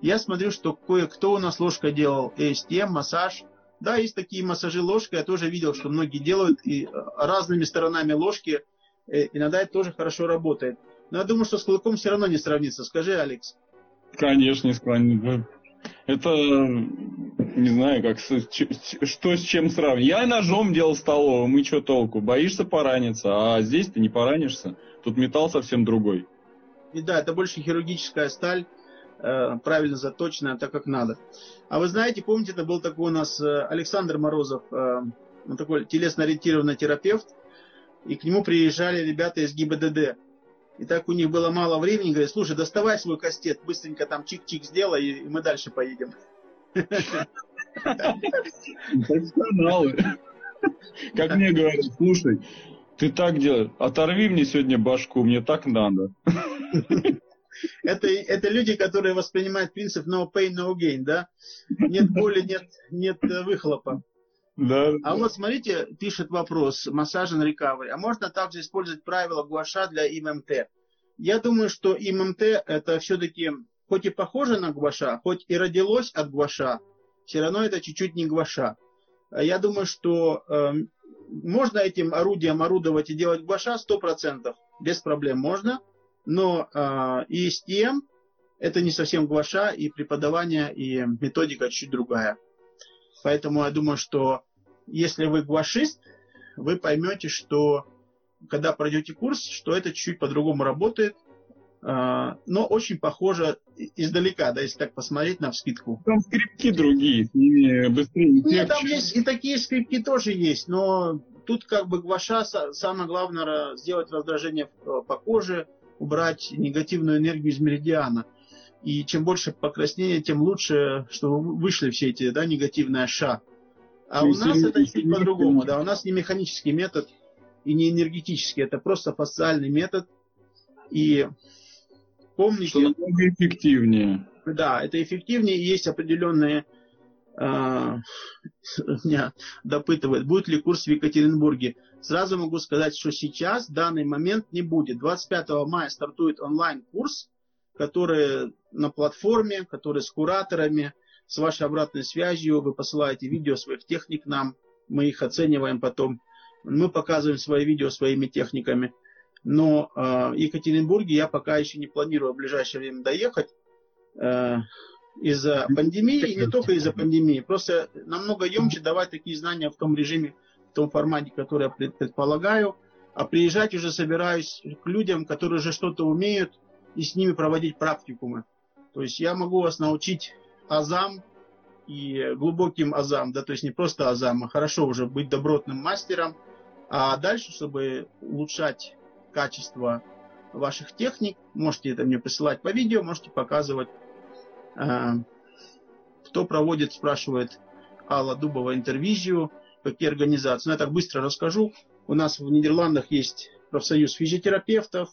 [SPEAKER 5] Я смотрю, что кое-кто у нас ложкой делал ASTM, массаж. Да, есть такие массажи ложкой. Я тоже видел, что многие делают и э, разными сторонами ложки. Э, Иногда это тоже хорошо работает. Но я думаю, что с клыком все равно не сравнится. Скажи, Алекс.
[SPEAKER 6] Конечно, не склонен. Это, не знаю, как что с чем сравнить. Я ножом делал столовым, и что толку? Боишься пораниться, а здесь ты не поранишься. Тут металл совсем другой.
[SPEAKER 5] И да, это больше хирургическая сталь, э, правильно заточенная, так как надо. А вы знаете, помните, это был такой у нас э, Александр Морозов, э, он такой телесно-ориентированный терапевт, и к нему приезжали ребята из ГИБДД. И так у них было мало времени, говорят, слушай, доставай свой кастет, быстренько там чик-чик сделай, и мы дальше поедем.
[SPEAKER 6] Профессионалы. Как мне говорят, слушай, ты так делаешь, оторви мне сегодня башку, мне так надо.
[SPEAKER 5] Это, это люди, которые воспринимают принцип no pain, no gain, да? Нет боли, нет, нет э, выхлопа.
[SPEAKER 6] Да.
[SPEAKER 5] А вот смотрите, пишет вопрос, массаж and recovery. А можно также использовать правила гуаша для ИММТ? Я думаю, что ИММТ это все-таки, хоть и похоже на гуаша, хоть и родилось от гуаша, все равно это чуть-чуть не гуаша. А Я думаю, что э, можно этим орудием орудовать и делать гуаша 100%, без проблем можно, но э, ESTM это не совсем гуаша, и преподавание, и методика чуть другая. Поэтому я думаю, что если вы гуашист, вы поймете, что когда пройдете курс, что это чуть-чуть по-другому работает, а, но очень похоже издалека, да, если так посмотреть на вскидку.
[SPEAKER 6] Там скрипки другие, с ними быстрее
[SPEAKER 5] Нет, там есть и такие скрипки тоже есть, но тут как бы гуаша, са- самое главное сделать раздражение в- по коже, убрать негативную энергию из меридиана. И чем больше покраснения, тем лучше, чтобы вышли все эти да, негативные ша. А
[SPEAKER 6] Ну,
[SPEAKER 5] у нас это чуть по-другому. Да, у нас не механический метод и не энергетический. Это просто фасциальный метод. И помните,
[SPEAKER 6] Что намного эффективнее.
[SPEAKER 5] да, это эффективнее, есть определенные а, меня допытывает, будет ли курс в Екатеринбурге. Сразу могу сказать, что сейчас, в данный момент не будет. 25 мая стартует онлайн-курс, который на платформе, который с кураторами, с вашей обратной связью. Вы посылаете видео своих техник нам, мы их оцениваем потом. Мы показываем свои видео своими техниками. Но э, в Екатеринбурге я пока еще не планирую в ближайшее время доехать э, из-за пандемии, и не только из-за пандемии. Просто намного емче давать такие знания в том режиме, в том формате, который я пред- предполагаю. А приезжать уже собираюсь к людям, которые уже что-то умеют, и с ними проводить практикумы. То есть я могу вас научить азам и глубоким азам, да, то есть не просто азам, а хорошо уже быть добротным мастером, а дальше, чтобы улучшать качество ваших техник, можете это мне присылать по видео, можете показывать. А, Кто проводит, спрашивает Алла Дубова интервизию, какие организации. Ну, я так быстро расскажу. У нас в Нидерландах есть профсоюз физиотерапевтов,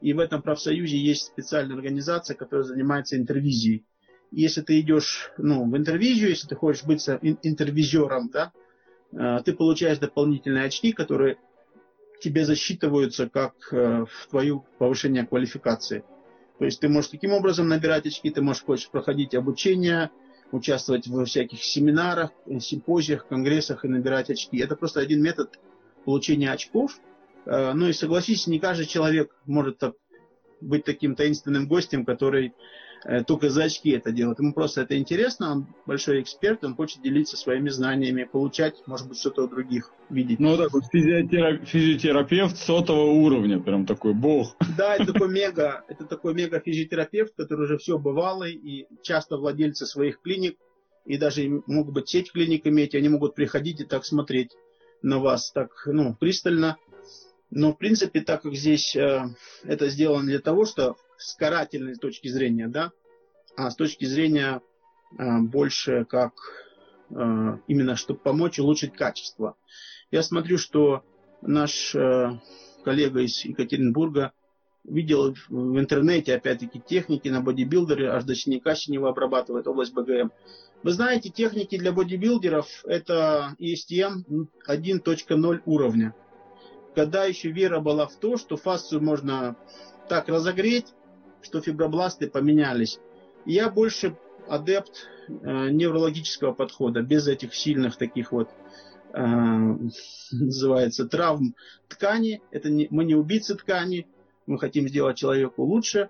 [SPEAKER 5] и в этом профсоюзе есть специальная организация, которая занимается интервизией. Если ты идешь ну, в интервизию, если ты хочешь быть интервизером, да, э, ты получаешь дополнительные очки, которые тебе засчитываются как э, в твою повышение квалификации. То есть ты можешь таким образом набирать очки, ты можешь хочешь проходить обучение, участвовать во всяких семинарах, э, симпозиях, конгрессах и набирать очки. Это просто один метод получения очков. Ну и согласись, не каждый человек может быть таким таинственным гостем, который только за очки это делает. Ему просто это интересно, он большой эксперт, он хочет делиться своими знаниями, получать, может быть, что-то у других видеть.
[SPEAKER 6] Ну, вот так вот, физиотера- физиотерапевт сотого уровня, прям такой бог.
[SPEAKER 5] Да, это такой мега, это такой мега физиотерапевт, который уже все бывалый и часто владельцы своих клиник, и даже могут быть сеть клиник иметь, они могут приходить и так смотреть на вас так, ну, пристально. Но, в принципе, так как здесь э, это сделано для того, что с карательной точки зрения, да, а с точки зрения э, больше как э, именно, чтобы помочь улучшить качество. Я смотрю, что наш э, коллега из Екатеринбурга видел в интернете, опять-таки, техники на бодибилдере, аж до синяка синего обрабатывает область БГМ. Вы знаете, техники для бодибилдеров это ESTM 1.0 уровня. Когда еще вера была в то, что фасцию можно так разогреть, что фибробласты поменялись. Я больше адепт э, неврологического подхода, без этих сильных таких вот э, называется травм ткани. Это не, мы не убийцы ткани, мы хотим сделать человеку лучше.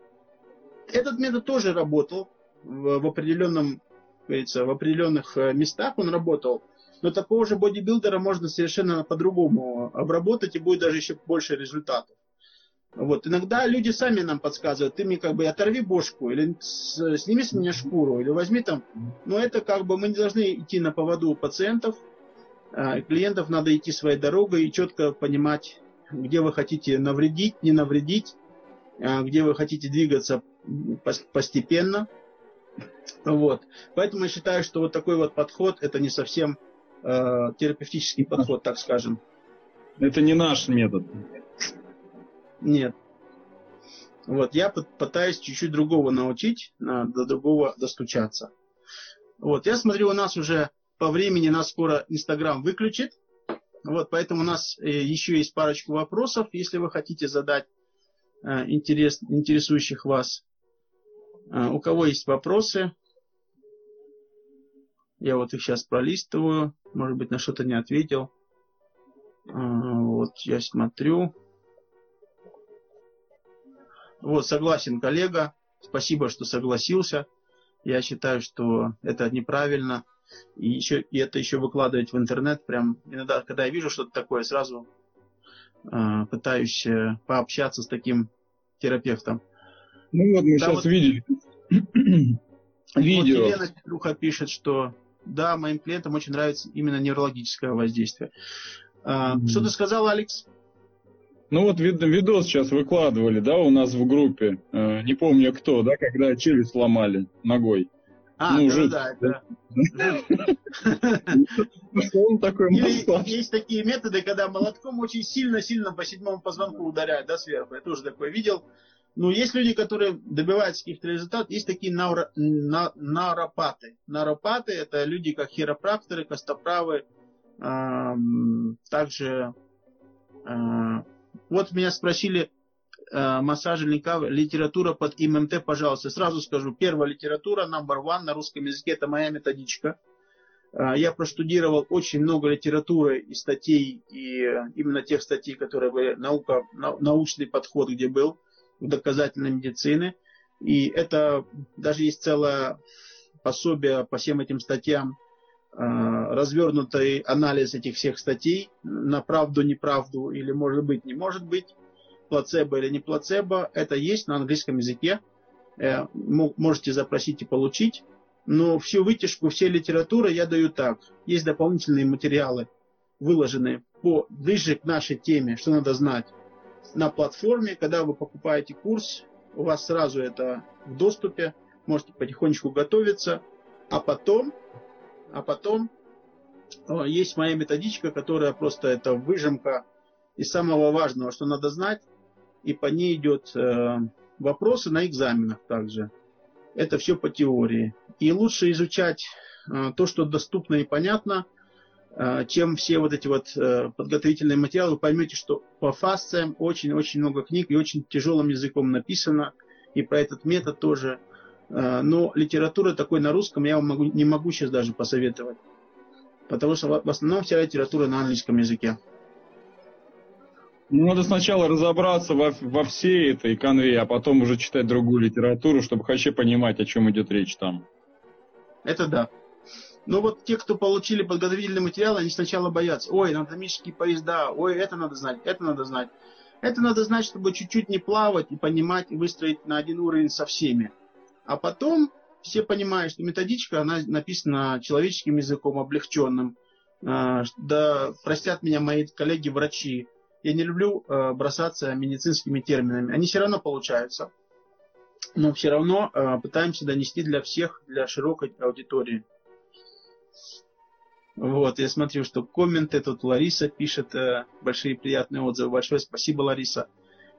[SPEAKER 5] Этот метод тоже работал в, в определенном, говорится, в определенных э, местах он работал, но такого же бодибилдера можно совершенно по-другому обработать и будет даже еще больше результатов. Вот. Иногда люди сами нам подсказывают, ты мне как бы оторви бошку, или сними с меня шкуру, или возьми там. Но это как бы мы не должны идти на поводу у пациентов. А, клиентов надо идти своей дорогой и четко понимать, где вы хотите навредить, не навредить, а, где вы хотите двигаться постепенно. Вот. Поэтому я считаю, что вот такой вот подход, это не совсем э, терапевтический подход, так скажем.
[SPEAKER 6] Это не наш метод.
[SPEAKER 5] Нет. Вот, я пытаюсь чуть-чуть другого научить, до другого достучаться. Вот, я смотрю, у нас уже по времени нас скоро Инстаграм выключит. Вот, поэтому у нас э, еще есть парочку вопросов, если вы хотите задать э, интерес, интересующих вас. Э, у кого есть вопросы? Я вот их сейчас пролистываю. Может быть, на что-то не ответил. Вот, я смотрю. Вот, согласен, коллега. Спасибо, что согласился. Я считаю, что это неправильно. И, еще, и это еще выкладывать в интернет. Прям иногда, когда я вижу что-то такое, сразу э, пытаюсь э, пообщаться с таким терапевтом.
[SPEAKER 6] Ну вот мы да, сейчас вот, видели
[SPEAKER 5] видео. Вот Елена Петруха пишет, что да, моим клиентам очень нравится именно неврологическое воздействие. Э, mm-hmm. Что ты сказал, Алекс?
[SPEAKER 6] Ну вот видос сейчас выкладывали, да, у нас в группе. Э, не помню кто, да, когда челюсть сломали ногой.
[SPEAKER 5] А, ну, да, жут, да, да. Он такой Есть такие методы, когда молотком очень сильно-сильно по седьмому позвонку ударяют, да, сверху. Я тоже такое видел. Но есть люди, которые добиваются каких-то результатов. Есть такие науро, на, науропаты. Науропаты – это люди, как хиропракторы, костоправы, э, также э, вот меня спросили э, массажника, литература под ММТ, пожалуйста. Сразу скажу, первая литература, number one на русском языке, это моя методичка. Э, я проштудировал очень много литературы и статей, и именно тех статей, которые были наука, научный подход, где был, в доказательной медицины. И это даже есть целое пособие по всем этим статьям, Э, развернутый анализ этих всех статей на правду, неправду или может быть, не может быть, плацебо или не плацебо, это есть на английском языке. Э, можете запросить и получить. Но всю вытяжку, все литературы я даю так. Есть дополнительные материалы, выложенные по, ближе к нашей теме, что надо знать. На платформе, когда вы покупаете курс, у вас сразу это в доступе, можете потихонечку готовиться, а потом а потом есть моя методичка, которая просто это выжимка из самого важного, что надо знать, и по ней идет э, вопросы на экзаменах также. Это все по теории. И лучше изучать э, то, что доступно и понятно, э, чем все вот эти вот подготовительные материалы. Вы поймете, что по фасциям очень-очень много книг и очень тяжелым языком написано. И про этот метод тоже но литература такой на русском я вам могу, не могу сейчас даже посоветовать. Потому что в основном вся литература на английском языке.
[SPEAKER 6] Ну, надо сначала разобраться во, во всей этой конве, а потом уже читать другую литературу, чтобы вообще понимать, о чем идет речь там.
[SPEAKER 5] Это да. Но вот те, кто получили подготовительный материал, они сначала боятся. Ой, анатомические поезда, ой, это надо знать, это надо знать. Это надо знать, чтобы чуть-чуть не плавать и понимать, и выстроить на один уровень со всеми. А потом все понимают, что методичка, она написана человеческим языком, облегченным. А, да простят меня мои коллеги-врачи. Я не люблю а, бросаться медицинскими терминами. Они все равно получаются. но все равно э, пытаемся донести для всех, для широкой аудитории. Вот, я смотрю, что комменты, тут Лариса пишет э, большие приятные отзывы. Большое спасибо, Лариса.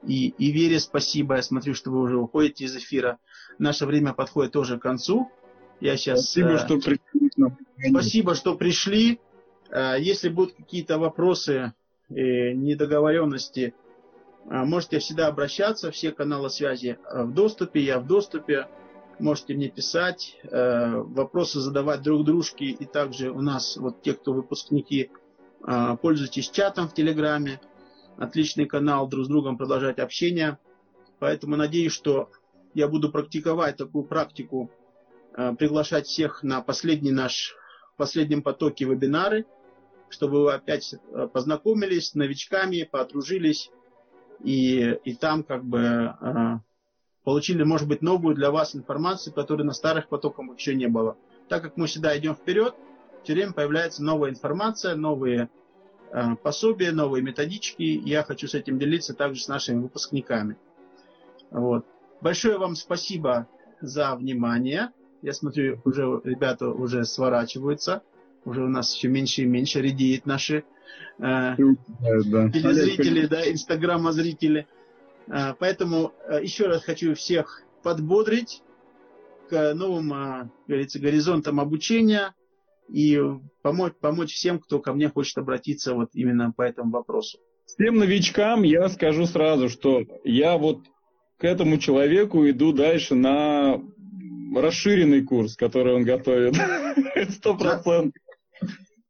[SPEAKER 5] И, и Вере спасибо. Я смотрю, что вы уже уходите из эфира. Наше время подходит тоже к концу. Я сейчас...
[SPEAKER 6] Спасибо,
[SPEAKER 5] э,
[SPEAKER 6] что пришли.
[SPEAKER 5] Спасибо, что пришли. Э, Если будут какие-то вопросы, э, недоговоренности, можете всегда обращаться. Все каналы связи в доступе, я в доступе. Можете мне писать, вопросы задавать друг дружке. И также у нас, вот те, кто выпускники, пользуйтесь чатом в Телеграме. Отличный канал, друг с другом продолжать общение. Поэтому надеюсь, что я буду практиковать такую практику, э, приглашать всех на последний наш, последнем потоке вебинары, чтобы вы опять э, познакомились с новичками, подружились и, и там как бы э, получили, может быть, новую для вас информацию, которой на старых потоках еще не было. Так как мы всегда идем вперед, все время появляется новая информация, новые пособия, новые методички. Я хочу с этим делиться также с нашими выпускниками. Вот. Большое вам спасибо за внимание. Я смотрю, уже ребята уже сворачиваются. Уже у нас все меньше и меньше редеют наши э,
[SPEAKER 6] Да.
[SPEAKER 5] телезрители, да, инстаграма-зрители. А, Поэтому э, еще раз хочу всех подбодрить к новым, как говорится, горизонтам обучения и помочь, помочь всем, кто ко мне хочет обратиться вот именно по этому вопросу.
[SPEAKER 6] Всем новичкам я скажу сразу, что я вот к этому человеку иду дальше на расширенный курс, который он готовит. Сто процентов.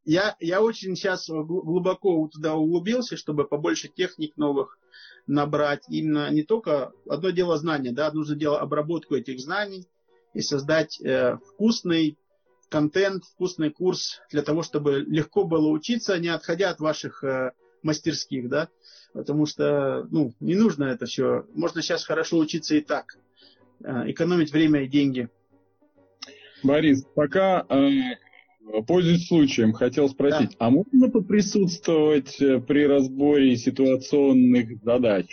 [SPEAKER 5] Я, я очень сейчас глубоко туда углубился, чтобы побольше техник новых набрать. Именно не только одно дело знания, да, нужно дело обработку этих знаний и создать э, вкусный контент, вкусный курс для того, чтобы легко было учиться, не отходя от ваших э, мастерских, да, потому что, ну, не нужно это все. Можно сейчас хорошо учиться и так, э, экономить время и деньги.
[SPEAKER 6] Борис, пока э, пользуясь случаем, хотел спросить, а можно поприсутствовать э, при разборе ситуационных задач?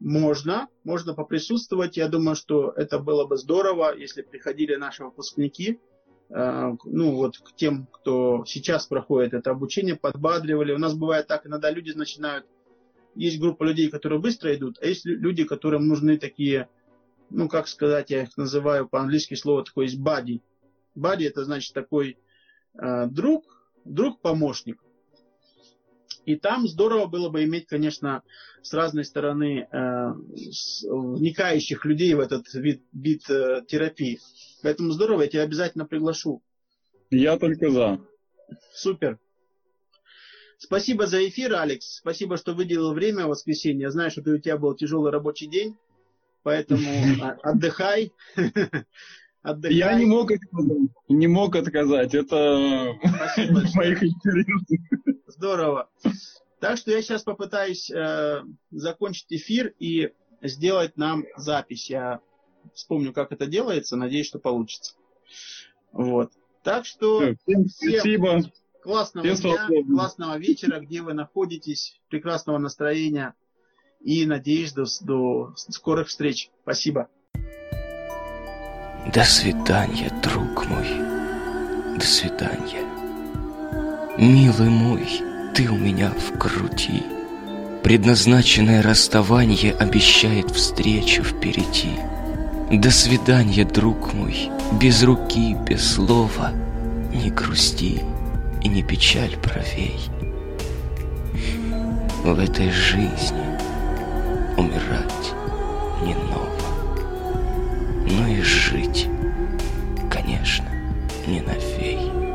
[SPEAKER 5] Можно, можно поприсутствовать. Я думаю, что это было бы здорово, если приходили наши выпускники, ну вот к тем, кто сейчас проходит это обучение, подбадривали. У нас бывает так, иногда люди начинают, есть группа людей, которые быстро идут, а есть лю- люди, которым нужны такие, ну как сказать, я их называю по-английски слово такое есть бади. Бади это значит такой э, друг, друг-помощник. И там здорово было бы иметь, конечно, с разной стороны э, с- вникающих людей в этот вид, вид э, терапии. Поэтому здорово, я тебя обязательно приглашу.
[SPEAKER 6] Я только за.
[SPEAKER 5] Супер. Спасибо за эфир, Алекс. Спасибо, что выделил время в воскресенье. Я знаю, что ты- у тебя был тяжелый рабочий день, поэтому отдыхай. Отдыхай.
[SPEAKER 6] Я не мог отказать. Не мог отказать. Это моих интересах.
[SPEAKER 5] Здорово. Так что я сейчас попытаюсь э, закончить эфир и сделать нам запись. Я вспомню, как это делается. Надеюсь, что получится. Вот. Так что
[SPEAKER 6] Всем
[SPEAKER 5] всем
[SPEAKER 6] спасибо.
[SPEAKER 5] классного
[SPEAKER 6] всем
[SPEAKER 5] дня,
[SPEAKER 6] свободно.
[SPEAKER 5] классного вечера, где вы находитесь, прекрасного настроения. И надеюсь до, до скорых встреч. Спасибо.
[SPEAKER 1] До свидания, друг мой. До свидания. Милый мой, ты у меня в груди. Предназначенное расставание обещает встречу впереди. До свидания, друг мой, без руки, без слова. Не грусти и не печаль правей. В этой жизни умирать не ново но и жить, конечно, не на фей.